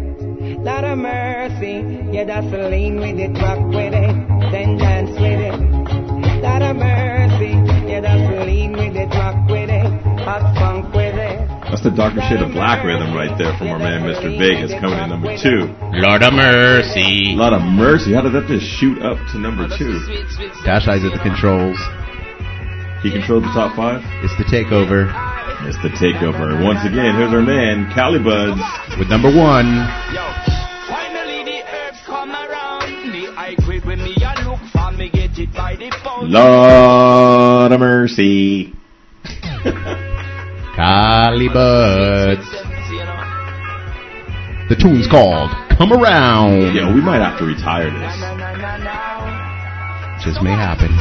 Lot of mercy, you just lean with it, rock with it, then dance with it. Lot of mercy, you just lean with it, rock with it, hot funk with it. That's the darker shade of black rhythm right there from our man Mr. Vegas coming in number two. Lord of mercy. Lord of mercy. How did that just shoot up to number two? Dash Eyes at the controls. He controlled the top five? It's the takeover. It's the takeover. Once again, here's our man, Collie Buddz. With number one. Finally the herbs come around. The I quit when me a look for me get it by the phone. Lord of mercy. Collie Buddz. The tune's called Come Around. Yeah, we might have to retire this. Just may happen.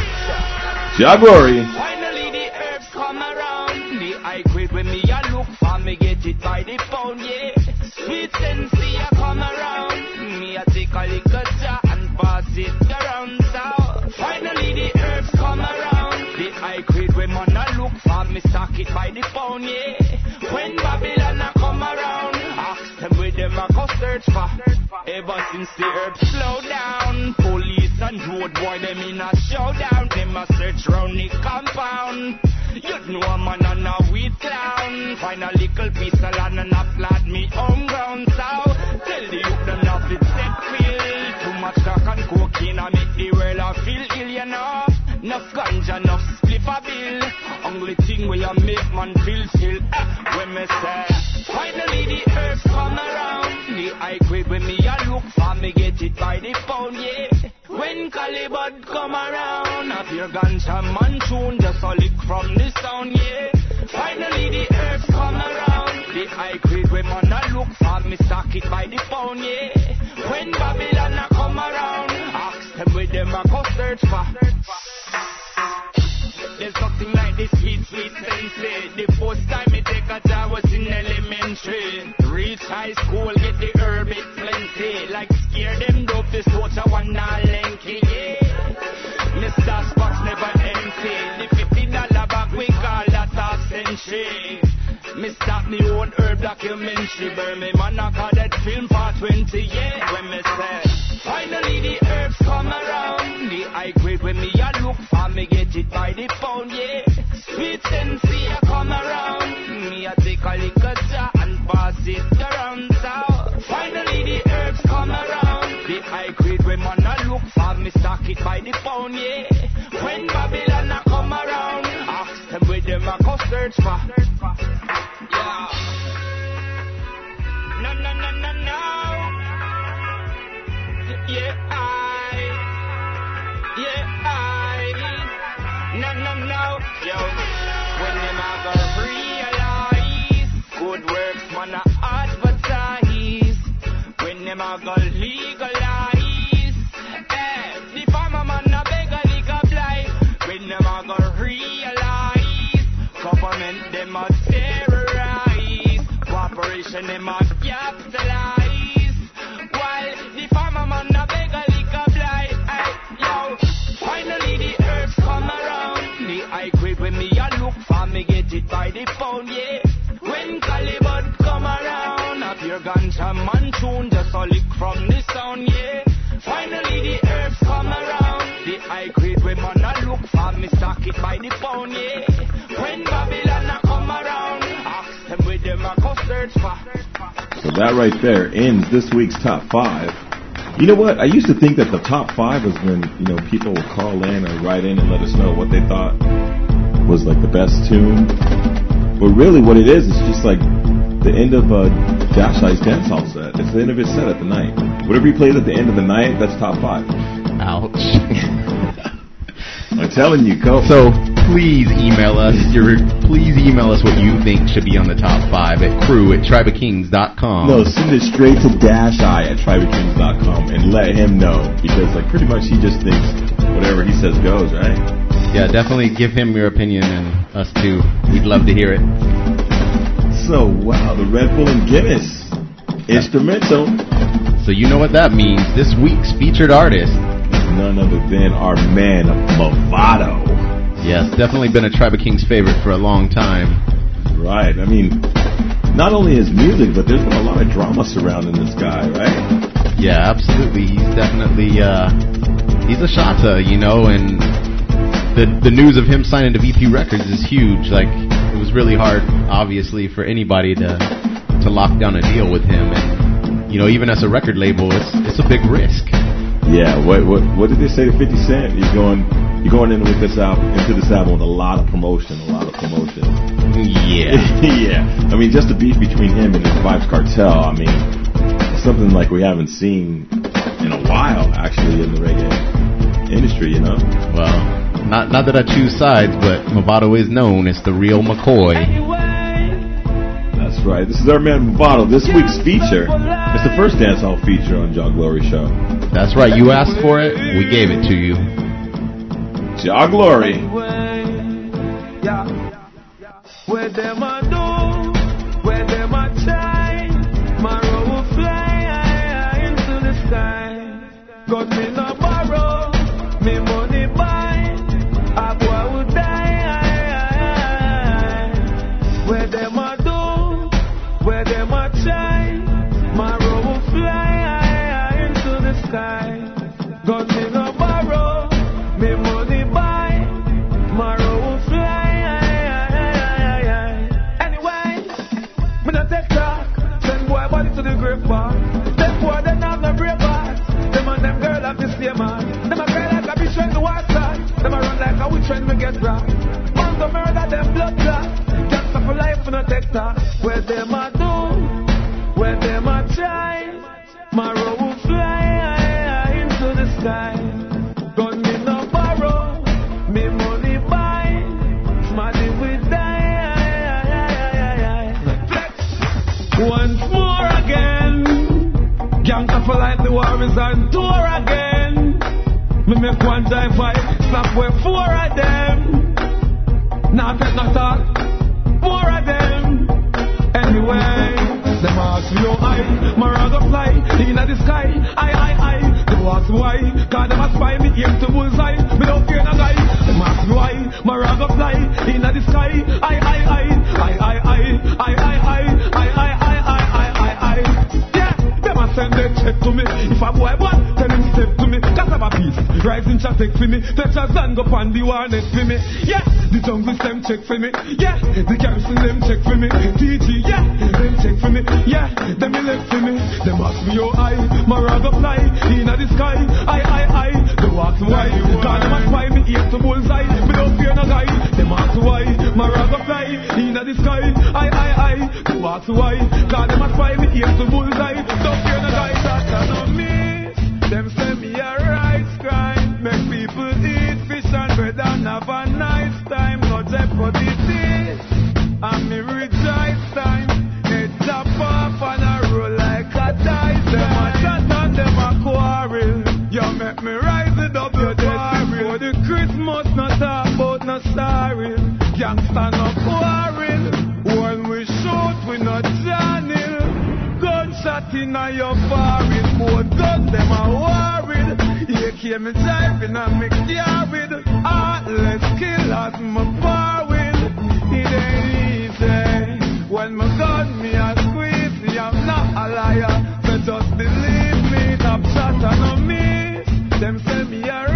Jah Glory. Finally the herbs come around. The I quit when me a look for me get it by the phone. Yeah, sweet sensei a come around. Me a take a little for me stock it by the phone. Yeah, when Babylon a come around, ask them where them a go search for. Ever since the herbs slow down, police and road boy them in a showdown. Them a search round the compound. You know a man and a weed clown. Find a little piece of land and a me home ground. So tell the youth them not fit set feel. Too much crack and cocaine I make the world a feel ill, you know. Enough ganja, enough bill. Only thing will a make man feel still. Eh, when me say, finally the herbs come around. The I quit when me a look for me get it by the phone, yeah. When Collie Buddz come around, I hear ganja man tune just a lick from the sound, yeah. Finally the earth come around. The I quit when man a look for me stock it by the phone, yeah. When Babylon a come around, ask them where them a go search for. There's nothing like this sweet, sweet sensei. The first time me take a job was in elementary. Reach high school, get the herb, it plenty. Like scare them dope, this torture one not lanky, yeah. Mr. Spots never empty. The fifty dollar bag we call that a century. Me start me own herb documentary. Burn me man I call that film for 20 years. When me say, finally the herbs come around. The high when me get it by the phone, yeah. Sweet sensei a come around. Me a take a little jar and pass it around. So finally the herbs come around. The high grade when man a look for me stock it by the phone, yeah. When Babylon a come around, ask them where them a go search for. Yeah. No, no, no, no, no. Yeah, I. Yeah, I. When them a realize good works, man, a advertise. When them a legalize, eh, the farmer man a beg a. When them a realize, government them a cooperation them a the yeah. When Collie Buddz come around, ganja man tune, just a lick from the sound, yeah. Finally the herbs come around, the high grade man a look for, me stock it by the yeah. When Babylon a come around, ask them them a go search for. So that right there ends this week's top five. You know what? I used to think that the top five was when you know people would call in or write in and let us know what they thought was like the best tune. But really, what it is it's just like the end of uh, Dash Eye's dance hall set. It's the end of his set at the night. Whatever he plays at the end of the night, that's top five. Ouch. (laughs) I'm telling you, go. So please email us your please email us what you think should be on the top five at crew at tribekings.com. No, send it straight to Dash Eye at tribekings.com and let him know because like pretty much he just thinks whatever he says goes, right? Yeah, definitely give him your opinion and us too. We'd love to hear it. So wow, the Red Bull and Guinness instrumental. So you know what that means. This week's featured artist. None other than our man Mavado. Yes, definitely been a Tribe of Kings favorite for a long time. Right. I mean, not only his music, but there's been a lot of drama surrounding this guy, right? Yeah, absolutely. He's definitely uh he's a shata, you know, and the the news of him signing to VP Records is huge. Like it was really hard obviously for anybody to to lock down a deal with him and you know, even as a record label, it's it's a big risk. Yeah. What what what did they say to 50 Cent? He's going you're going in with this album into this album with a lot of promotion, a lot of promotion. Yeah. (laughs) yeah. I mean, just the beef between him and his Vybz Kartel. I mean, something like we haven't seen in a while, actually, in the reggae industry. You know. Well, not not that I choose sides, but Mavado is known as the real McCoy. That's right. This is our man Mavado. This week's feature. It's the first dancehall feature on Jah Glory Show. That's right. You asked for it, we gave it to you. Jah Glory. Man go murder them blood clot, for life not take talk. Where them a do, where them a try, my road will fly into the sky. Me no borrow, me money buy, we die. Flex once more again. Gangsta for like the war is on tour again. Me make one time fight, slap with four of them. Now take no talk, more of them. Anyway, them ask me how high, my rag fly in the sky. I, I, I. Them ask why, cause them a spy me aim to bullseye. Me don't fear no guy. Them ask me why, my rag fly in the sky. I, I, I. I, I, I. I, I, I. I, I, I. I, I, I, I. Yeah, them a send their check to me. If a boy want, step to me. Cause I'm a beast. Rising chat take for me. Touch a stand up on the war next for me. Yeah, the jungle them check for me. Yeah, the garrison them check for me. TG, yeah, them check for me. Yeah, them left for me. Them ask me how high, my rag up fly in the sky. I, I, I. They ask me why. Cause them a spy me ear to bullseye. Don't fear no guy. Them ask why, my rag up fly in the sky. I, I, I. They ask me why. Cause them a spy me ear to bullseye. Don't fear no Gangsta no quarrel. When we shoot, we no channel. Gunshot in your forehead, both gun them a worried. You came me driving and me carried. Heartless killers, me forward. It ain't easy When my gun me a squeeze, me I'm not a liar. So just believe me, top shot no miss. Them say me a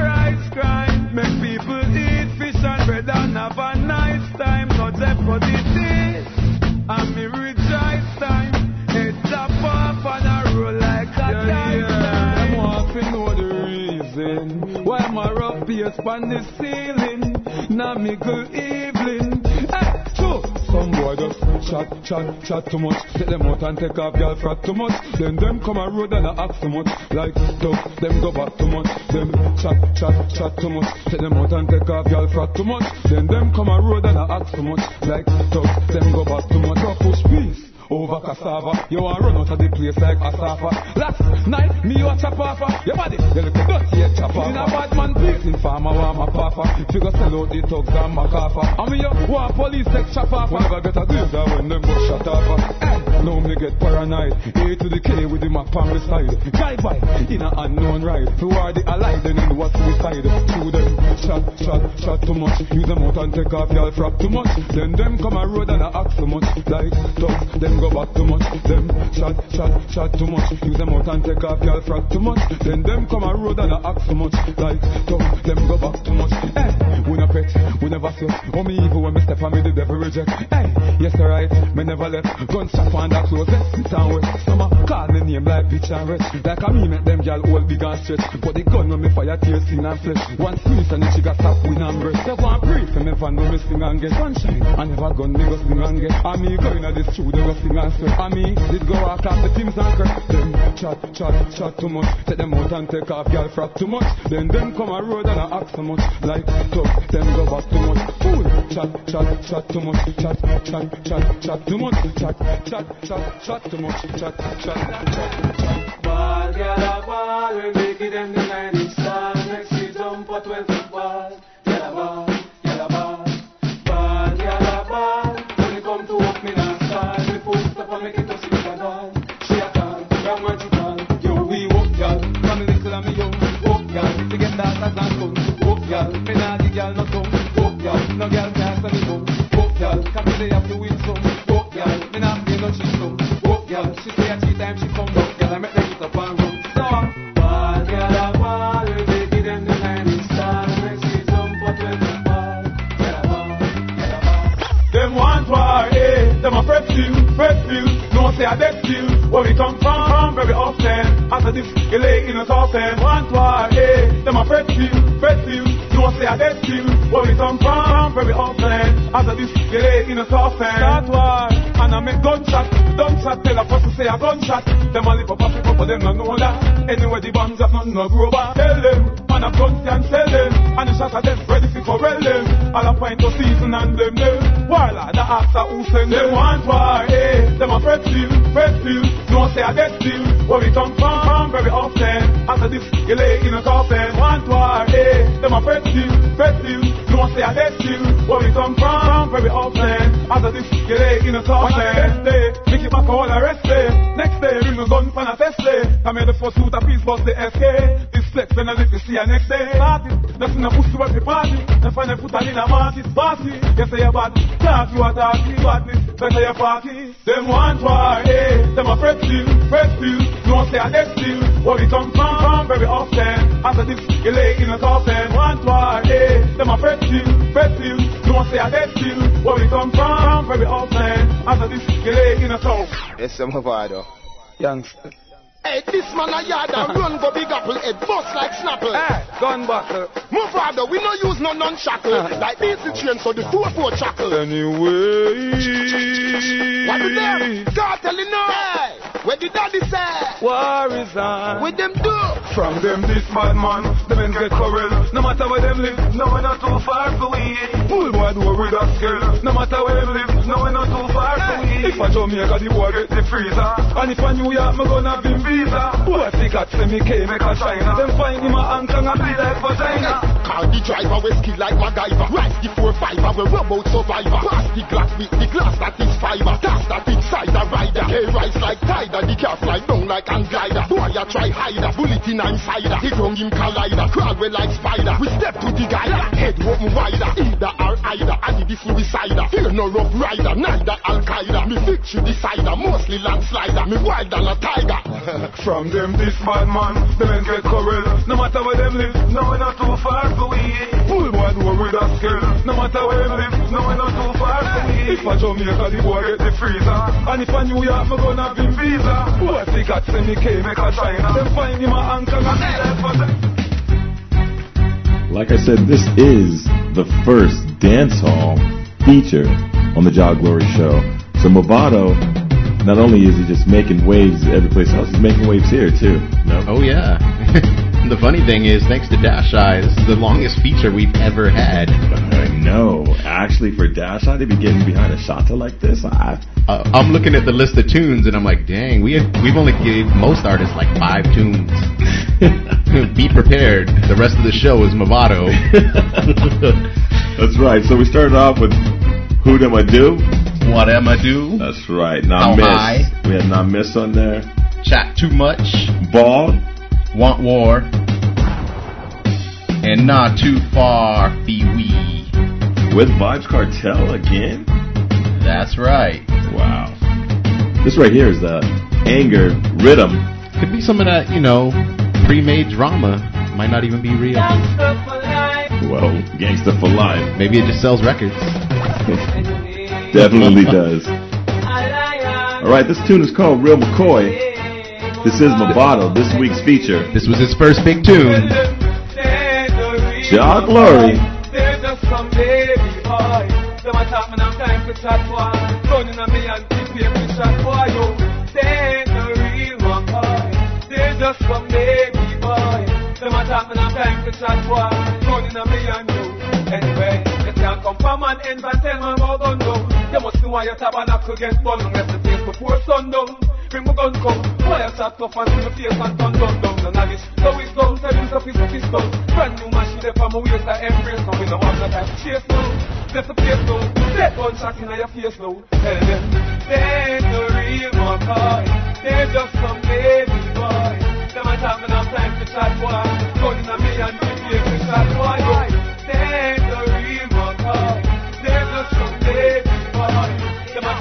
pace on the ceiling. Now me good evening. Hey, so some boy just chat, chat, chat too much. Take them out and take off girl frat too much. Then them come a road and I ask too much. Like tough, them go back too much. Them chat, chat, chat too much. Take them out and take off girl frat too much. Then them come a road and I ask too much. Like tough, them go back too much. Go push peace over cassava. You want run out of the place like a safa. Last night, me you a chop off. Your body, you look dirty head chop off. In a bad man place in farmer, want my papa. Figure sell out the thugs and my kafa. I mean you want police take chop off. Whenever get a danger when them go shut off. Hey, now me get paranoid. A to the K with the map on the side. Drive by in a unknown ride. Who are the allied then in what suicide? Shoot them, shot, shot, shot too much. Use them out and take off y'all frap too much. Then them come a road and I ask too much. Like thugs, them go back too much. Them shot, shot, shot too much. Use them out and take off y'all frack too much. Then them come a road and I ask too much. Like thugs, them go back too much. Hey, we no pet, we never sweat. Oh me evil when me step on me the devil reject. Hey, yes alright, me never left. Gun shot on that close, sit and wet. Some a call me name like bitch and rich. Like a me make them gyal all big and stretch. But the gun when me fire tear skin and flesh. One squeeze and the chick a stop win and breast. They want pray for me when me sing and get sunshine. I never gun me go sing and get. And me go inna the studio go sing and sweat. And me did go walk off the teams and crack. Them chat, chat, chat too much. Take them out and take off gyal frack too much. Then them come a road and I ask so much. Like tough, them go back too much. Fool, chat, chat, chat too much. Chat, chat, chat, chat too much. Chat, chat, chat, chat too much. Chat, chat, chat, chat. Ball, gyal a ball, we make it them the 90s style. Next we jump a 12 foot ball. Gyal a ball, gyal a ball. Ball, gyal a ball. When it come to walk me not style. Me full step and make say a dead feel. Where we come from, very often. After this, you lay in a coffin. Want war, eh? Them a fret feel, fret feel. No say a dead feel. Where we come from, very often. After this, you lay in a coffin. Start war, and I make gunshot. Gunshot tell a person say a gunshot. Them a live up a up, but them no know that. Anyway, the bombs have nothing no grow back. Tell them, man a guns can sell them. And the shots of them ready for them. All a point to season and them them. Warlord, actor who send them want war, eh? Them a fret feel, fret feel. No say a death feel. Where we come from, from very often. After this, you lay in a coffin. Want war, eh? Them a fret feel, fret feel. No say a death feel. Where we come from, from very often. After this, you lay in a coffin. Next day, make it back all day. Next day, bring the gun for a test day. I made the first suit a piece, bust the SK. This flex, then I live to see a next day. Party, that's in a pussy every party. Then find a put in a market party. You say you bad, talk you a talky badness. Better you party. Them want war, eh? Them a fret feel, fret feel. No say a death feel. Where we come from, from very often. After this, you lay in a coffin. Want war, eh? Them a fret feel, fret feel. No say a death feel. Where we come from, from very often. After this, you lay in a coffin. Yes, some of our Youngster. This man a yard and run go big apple head, bust like snapple. Hey, gun buckle. Move farther, we no use no non-shackle. Ah. like diesel train, so the two four shackle. Anyway. What is them? Cartel in. Hey, where the daddy say? War is on. What them do? From them this bad man, the men get quarrel. No matter where them live, no one not too far for we. Bull boy do with a skill. No matter where them live, no one not too far for we. If I Jamaica, the boy get the freezer. And if I New York, me gonna be visa. Boy, think I say me K make a China. Them find him a Kong and be like vagina. Call the driver, we skill like MacGyver. Rise the four fiver, we rub out survivor. Pass the glass with the glass that is fiber. That's that inside the rider. Hey, rise like tiger, the car fly down like an glider. Boy, I try hider, bullet in inside. He ground him collider, crawl way like spider. We step to the guider, head open wider. Either or either, I need the suicider. Fear no rough rider, neither Al Qaeda. Me fix you decider, mostly landslider. Me wild than a tiger. (laughs) From them this bad man, them ain't get quarrel. No matter where them live, no we're not too far to we. Pull boy door with a skill. No matter where them live, no we're not too far to we. If a Jamaica, the boy get the freezer. And if a New York, me gonna be visa. If he got send me K, make a China. Them find him a anchor and left for them. Like I said, this is the first dance hall feature on the Jah Glory Show. So Mavado, not only is he just making waves every place else, he's making waves here too. No? Oh yeah. (laughs) the funny thing is, thanks to Dash Eye, this is the longest feature we've ever had. I know. Actually, for Dash Eye to be getting behind a shata like this, I, Uh, I'm looking at the list of tunes and I'm like, dang, we had, we've only gave most artists like five tunes. (laughs) Be prepared. The rest of the show is Mavado. (laughs) That's right. So we started off with Who Am I Do? What Am I Do? That's right. How Not Miss. High? We have Not Miss on there. Chat Too Much. Ball. Want War. And Not Too Far Be We. With Vybz Kartel again? That's right. Wow. This right here is the anger rhythm. Could be some of that, you know, pre-made drama. Might not even be real. Gangster for life. Well, Gangsta for Life. Maybe it just sells records. (laughs) Definitely does. Alright, this tune is called Real McCoy. This is Mavado, this week's feature. This was his first big tune. Jah Glory. They're just some baby boy. Them a talk time for chat boy. Running on me and keep here for chat boy. Yo, they ain't the real one boy. They're just some baby boy. Them a talk time for chat boy. Running on me and you. Anyway, you can't come from an end and tell me about gun down. You must know why your tabernacle get burned. Rest the place before sundown. Bring my gun come. Why you chat tough and see my face and turn down down. Of this. So it's down. Tell him to fist fist down. Brand new machine there for my waist I embrace. Now we no have no time to chase now. Left the place now. Dead one shot in your face now. Tell them. They ain't the real McCoy. They're just some baby boy. Them a talk me now time to chat boy. Gunning on me and keep here to chat boy.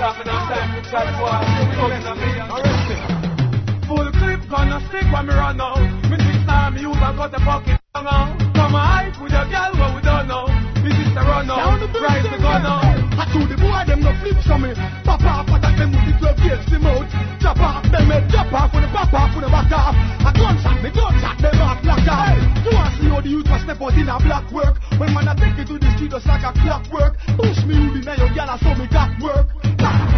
Them a talk me now time to chat boy. Gunning me Full clip gonna stick when me run out. Me six time me use and cut the pocket down out. Come on, hype with girl what we don't know. Run out, rise the gun out. I told the boy them no flip so me Pop off attack them with the 12 gauge the mouth Chop off them head chop off with the pop off with the back off A gunshot me gunshot them off black off You want to see how the youth was step out in a black work When man I take it to the street just like a clockwork Push me you in your gal I saw me got work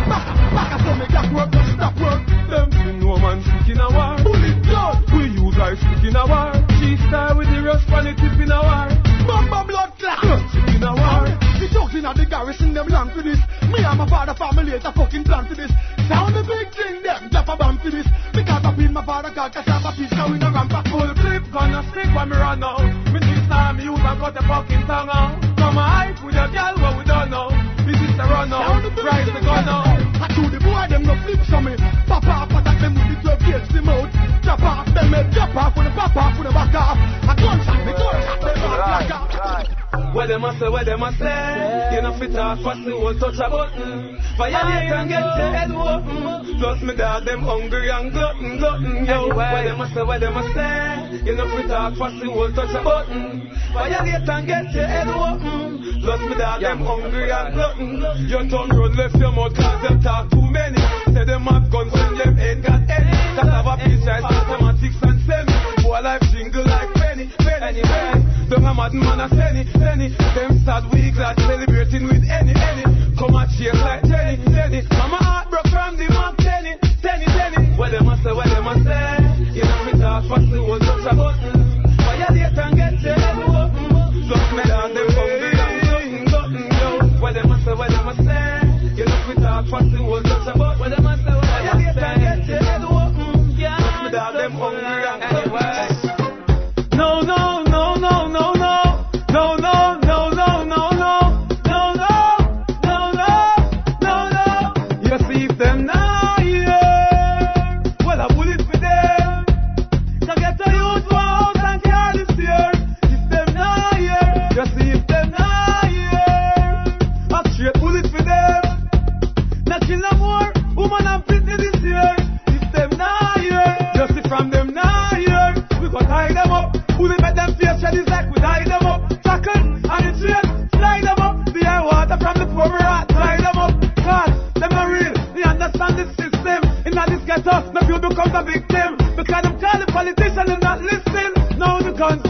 Back back I saw me got work just stop work Them see no man a war. Bullet blood We use life sick a war. She style with the on the tip in a war. Bamba blood clot Sick a war. The thugs in the garrison them long for this Me and my father family a fucking plan for this Sound the big thing them drop a bomb for this Because I feel my father got cassava piece Now we ramp back Full clip gonna stick when me run out. Me six time me use and cut the fucking tongue out. Come on, hype with your girl what we don't know. Me sister run out, rise the gun out. I boy them no flip so me. Pop off them with the 12 gauge the mouth Drop off them head drop off with the pop off with the back off. A gunshot me gunshot them black off Where them a say, where them a say. You know fit off fast, won't touch a button. Violate and get your head open. Plus me dog, them hungry and glutton, glutton, yo. Where them a say, where them a say. You know fit off fast, you won't touch a button. Violate and get your head open. Plus me dog, them hungry and glutton. You turn round, left your mouth cause them talk too many. Say them have guns and them ain't got any. That have a piece of mathematics and semi Boy life jingle like penny, penny, Don't a mad man a penny, penny Them sad weak like celebrating with any, any Come a chase like Jenny, Jenny. Mama heart broke from the mark Tenny, Tenny, Tenny. Where them a say, where them a say? You know me talk fast, the whole touch a button. Violate and get head open Just me down them hungry and glutton, glutton, yo. Where them a say, where them a say? You know me talk fast, the whole becomes a victim because I'm calling politicians and not listening. Now the guns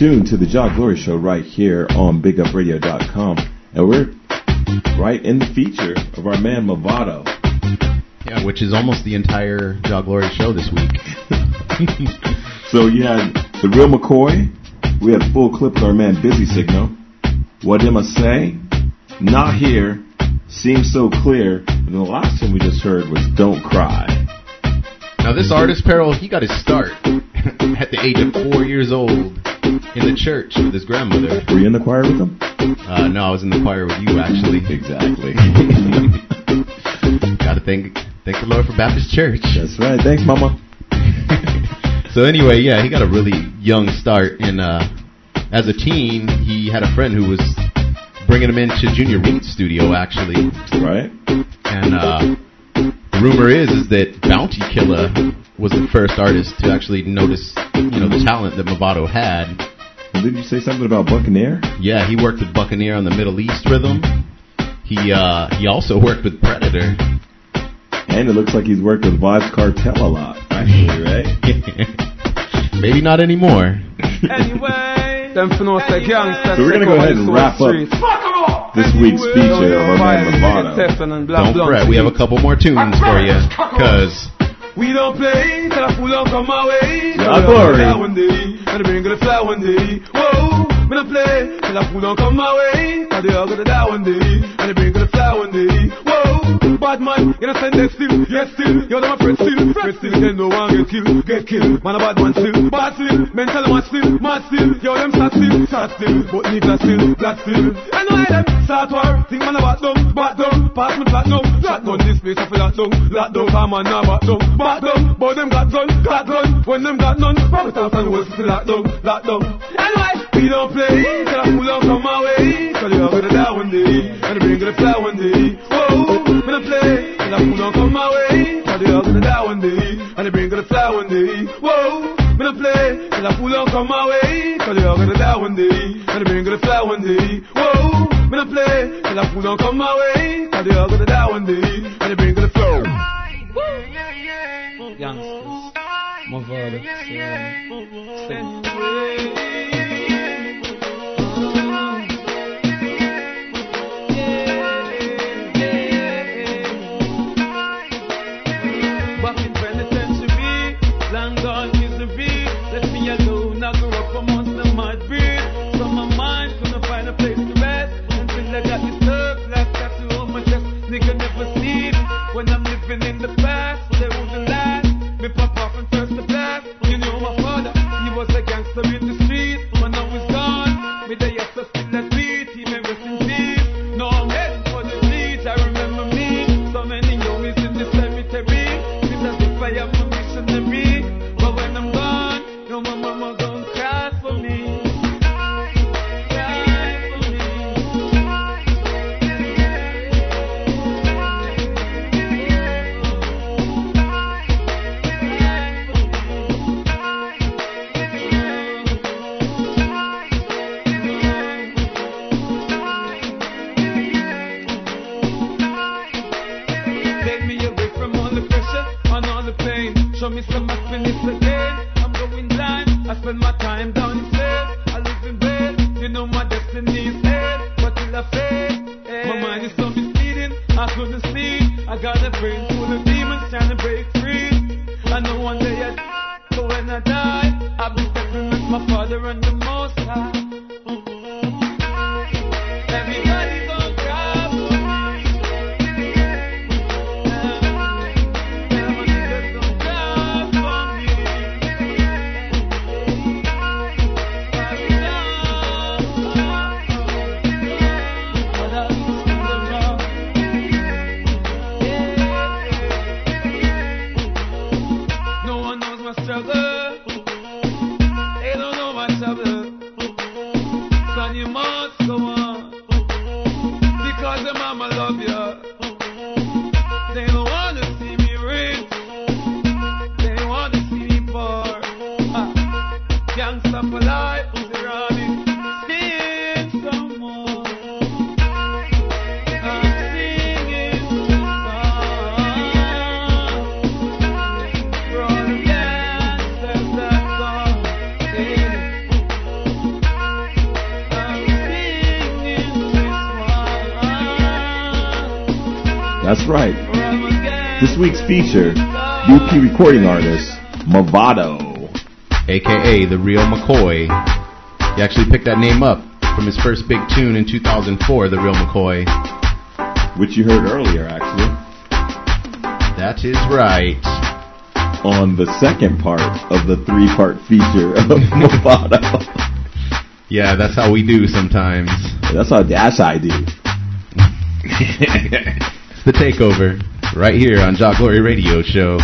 tuned to the Jah Glory Show right here on BigUpRadio.com, and we're right in the feature of our man Mavado. Yeah, which is almost the entire Jah Glory Show this week. (laughs) so you had the real McCoy. We had full clip of our man Busy Signal. What am I say? Not here. Seems so clear. And the last thing we just heard was Don't Cry. Now this artist, Peril, he got his start (laughs) at the age of four years old in the church with his grandmother. Were you in the choir with him? Uh, no, I was in the choir with you actually. (laughs) Exactly. (laughs) Gotta thank thank the Lord for Baptist Church. That's right. Thanks, Mama. (laughs) so anyway, yeah, he got a really young start, and uh, as a teen, he had a friend who was bringing him into Junior Roots Studio actually. Right. And uh, the rumor is is that Bounty Killer was the first artist to actually notice you know the talent that Mavado had did you say something about Buccaneer? Yeah, he worked with Buccaneer on the Middle East rhythm. He uh, he also worked with Predator. And it looks like he's worked with Vybz Kartel a lot, actually, (laughs) right? Maybe not anymore. anyway. (laughs) So we're gonna go ahead and wrap up this week's feature of our man Don't fret, we have a couple more tunes for you, cause. We don't play till I pull way. Whoa. Me no play, till fool don't come my way. Cause they all gonna die one day, and they brain gonna fly one day. Whoa, bad man, you know send them still, yes still. You're my friend still, friend still. Then no one get killed, get killed. Man a bad man still, bad still. Mental tell still, mad still. Yo them sad still, sad still. But need black still, black still. And why them start war? Think man about them, back down, pass me platinum. Shotgun this place, I feel locked down, locked down. Come on now, back down, back down. But them got gun, got gun. When them got none, promise I'll stand worse, still locked down, locked down. Anyway we don't play, till a fool don't come my way. Cause you're gonna die one day, and the brain gonna fly one day. Whoa, me don't play, till a fool don't come my way. Cause you're gonna die one day, and the brain gonna fly one day. Whoa, me don't play, till a fool don't come my way. Cause you're gonna die one day, and the brain gonna fly one day. Whoa, me don't play, till a fool don't come my way. Cause you're gonna die one day, and the brain gonna fly. Youngsters, my father, Back I die, I'll be stepping with my father and the most high. Everybody feature, VP recording artist, Mavado. aka the real McCoy. He actually picked that name up from his first big tune in 2004, The Real McCoy. Which you heard earlier, actually. That is right. On the second part of the three part feature of (laughs) Mavado. Yeah, that's how we do sometimes. That's how Dash I do. It's (laughs) the takeover right here on Jah Glory Radio Show.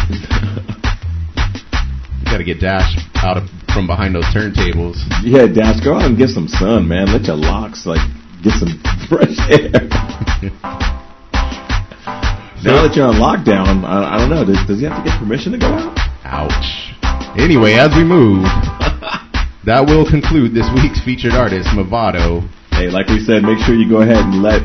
you gotta get Dash out of from behind those turntables. Yeah, Dash, go out and get some sun, man. Let your locks, like, get some (laughs) fresh air. now that you're on lockdown, I, I don't know, does, does he have to get permission to go out? Ouch. Anyway, as we move, (laughs) that will conclude this week's featured artist, Mavado. Hey, like we said, make sure you go ahead and let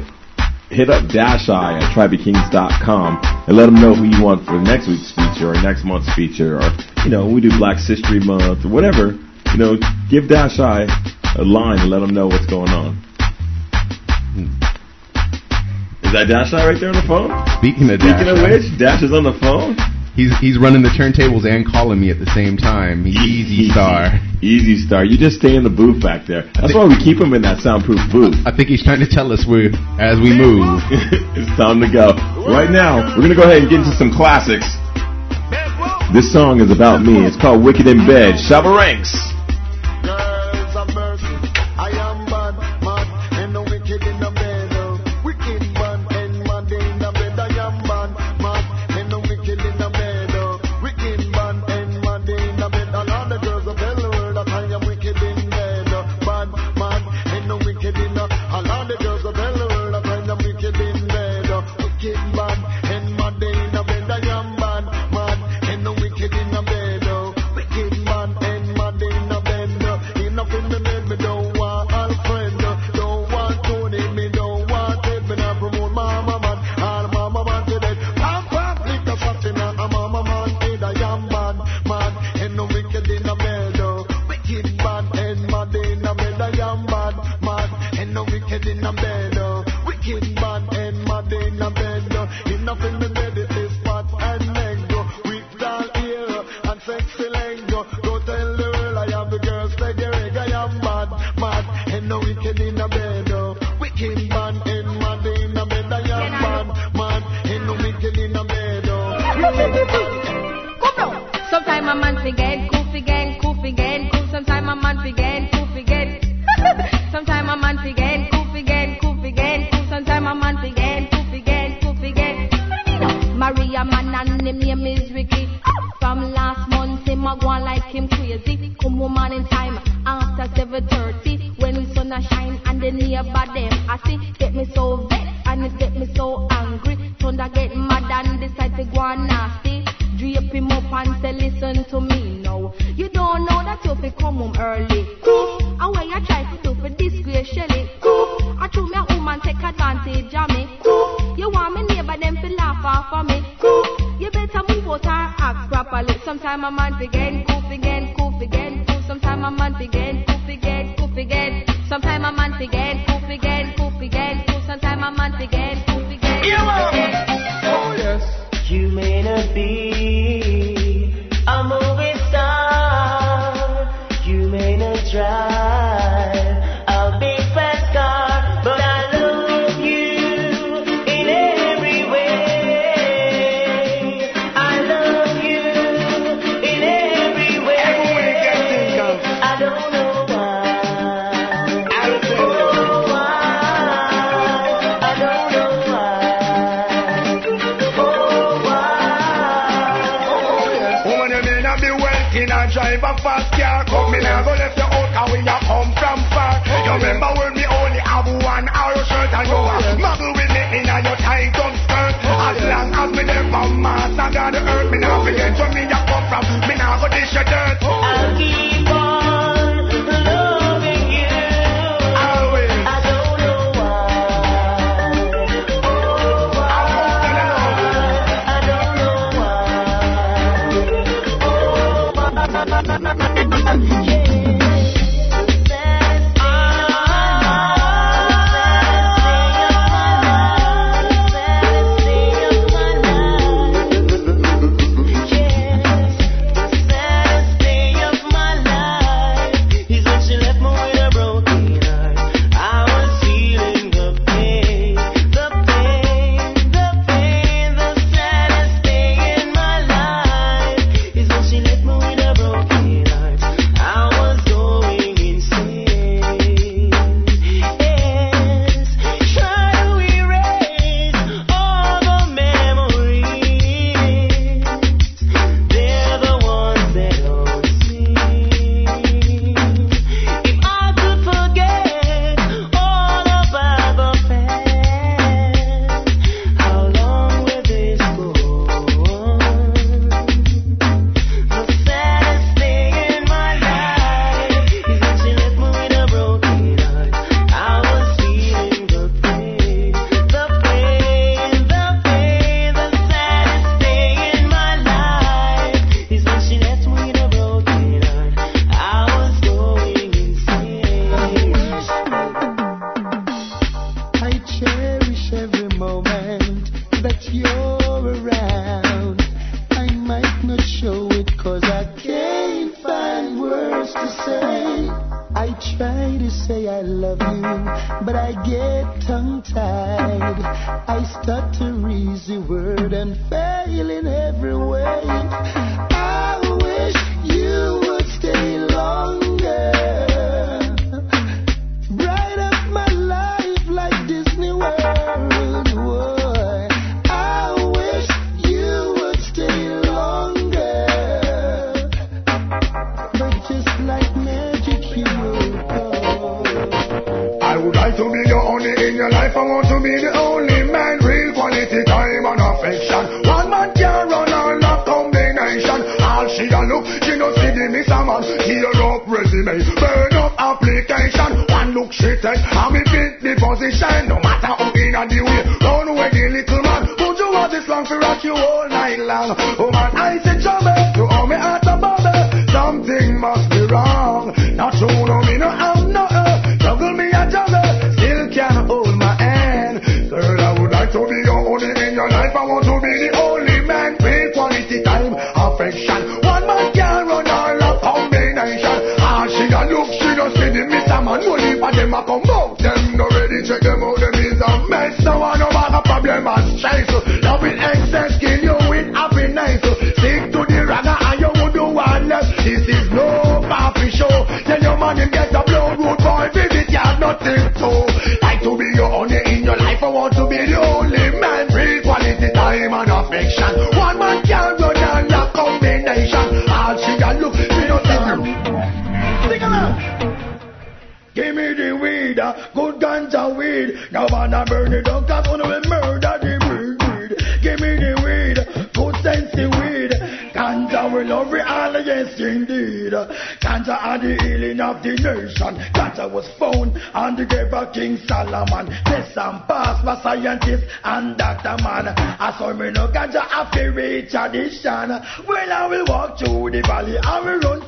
hit up Dash Eye at tribekings.com and let them know who you want for next week's feature or next month's feature or, you know, we do Black History Month or whatever. You know, give Dash Eye a line and let them know what's going on. Hmm. Is that Dash Eye right there on the phone? Speaking of Speaking Dash of which, Dash is on the phone. He's he's running the turntables and calling me at the same time. Easy, easy star. Easy star. You just stay in the booth back there. That's why we keep him in that soundproof booth. I think he's trying to tell us we as we move. (laughs) it's time to go. Right now, we're gonna go ahead and get into some classics. This song is about me. It's called Wicked in Bed. Shabba Ranks. Well, I will walk through the valley, I will run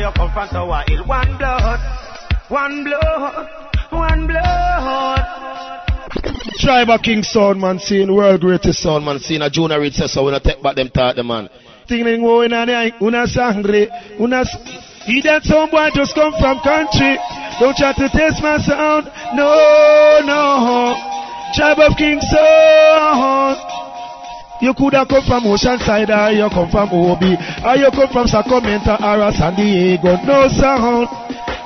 you come from. One blood, one blood, one blood. Tribe of King Sound man scene, world greatest sound man scene. A Junior Reid says so when I take back them thought the man. Tingling going on una sangre, una. s- He that some boy just come from country. Don't try to taste my sound. No, no. Tribe of King Sound. You coulda come from Oceanside or you come from Obi or you come from Sacramento or San Diego. No sound.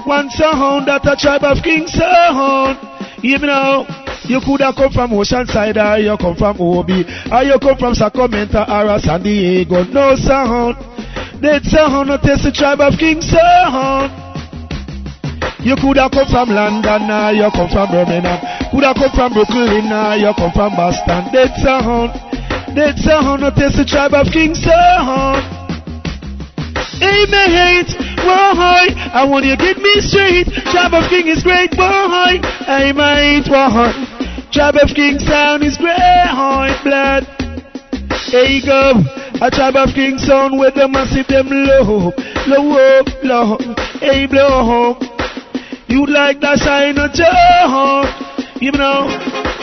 One sound that a tribe of King Sound. Even now, you coulda come from Oceanside or you come from Obi or you come from Sacramento or San Diego. No sound. That sound not taste the tribe of King Sound. You coulda come from London or you come from Birmingham. Coulda come from Brooklyn or you come from Boston. That sound. That sound not taste the tribe of King Sound. Amen. Why? I want you to get me straight. Tribe of King is great. Why? Amen. Why? Tribe of King sound is great. Blood. Hey go. A tribe of King sound with the massive them low. Low low. Hey blow. You like that shine a joke. You know,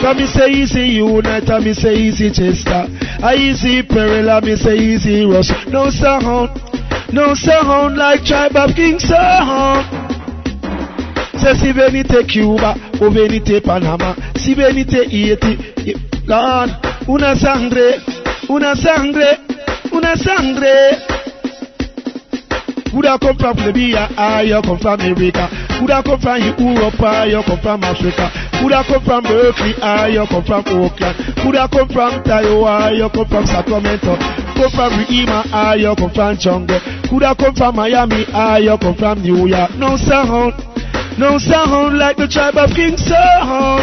come me say easy unite, and me say easy chester. I easy peril, and me say easy rush. No sound, no sound like tribe of King sound. Say si venite Cuba, o oh, venite Panama, si venite Haiti, i- Lord, una sangre, una sangre, una sangre. Coulda come from Libya, you come from America. Coulda come from Europe, you come from Africa. Coulda come from Berkeley, you come from Oakland. Coulda come from ah, you come from Sacramento. Come from Rima, you come from Jungle. Coulda come from Miami, you come from New York. No sound, no sound like the tribe of King Sound.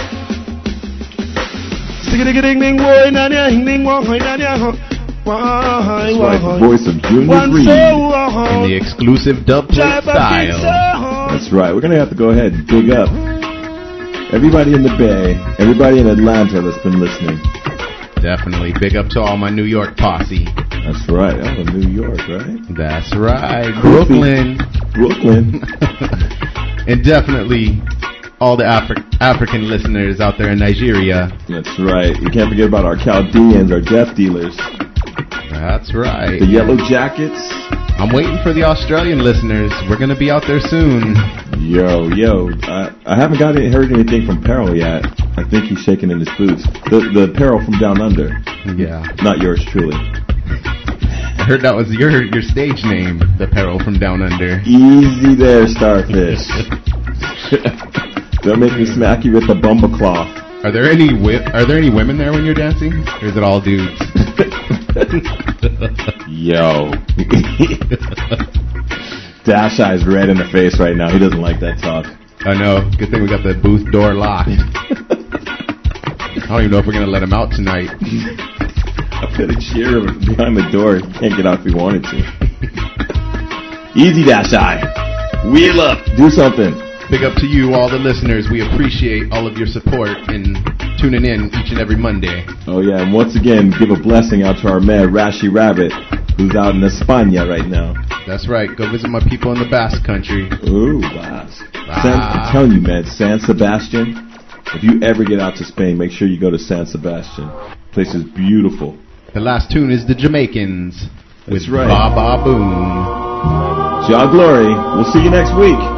Sing-a-ding-a-ding, ding, woy, na, na, ding, ding, woy, na, na, ho. Woy, That's right, the voice of Junior One Reid. uh-huh. In the exclusive dubplate Tribe of King style. That's right. We're gonna have to go ahead and dig up Everybody in the Bay, everybody in Atlanta that's been listening. Definitely. Big up to all my New York posse. That's right. Oh, New York, right? That's right. Brooklyn. Brooklyn. (laughs) and definitely all the Afri- African listeners out there in Nigeria. That's right. You can't forget about our Chaldeans, our death dealers. That's right. The Yellow Jackets. I'm waiting for the Australian listeners. We're going to be out there soon. Yo, yo. I, I haven't got any, heard anything from Peril yet. I think he's shaking in his boots. The the Peril from Down Under. Yeah. Not yours truly. I heard that was your your stage name, The Peril from Down Under. Easy there, Starfish. Don't make me smack you with the bumble cloth. Are there any wi- are there any women there when you're dancing, or is it all dudes? (laughs) Yo. Dash Eye's red in the face right now. He doesn't like that talk. I know. Good thing we got the booth door locked. I don't even know if we're gonna let him out tonight. I put a cheer behind the door. He can't get out if he wanted to. Easy, Dash Eye. Wheel up. Do something. Big up to you, all the listeners. We appreciate all of your support and tuning in each and every Monday. Oh yeah, and once again, give a blessing out to our man Rashi Rabbit, who's out in España right now. That's right. Go visit my people in the Basque Country. Ooh, Basque. San, I'm telling you, man, San Sebastian. If you ever get out to Spain, make sure you go to San Sebastian. Place is beautiful. The last tune is the Jamaicans That's right. Ba Ba Boom. Jah Glory. We'll see you next week.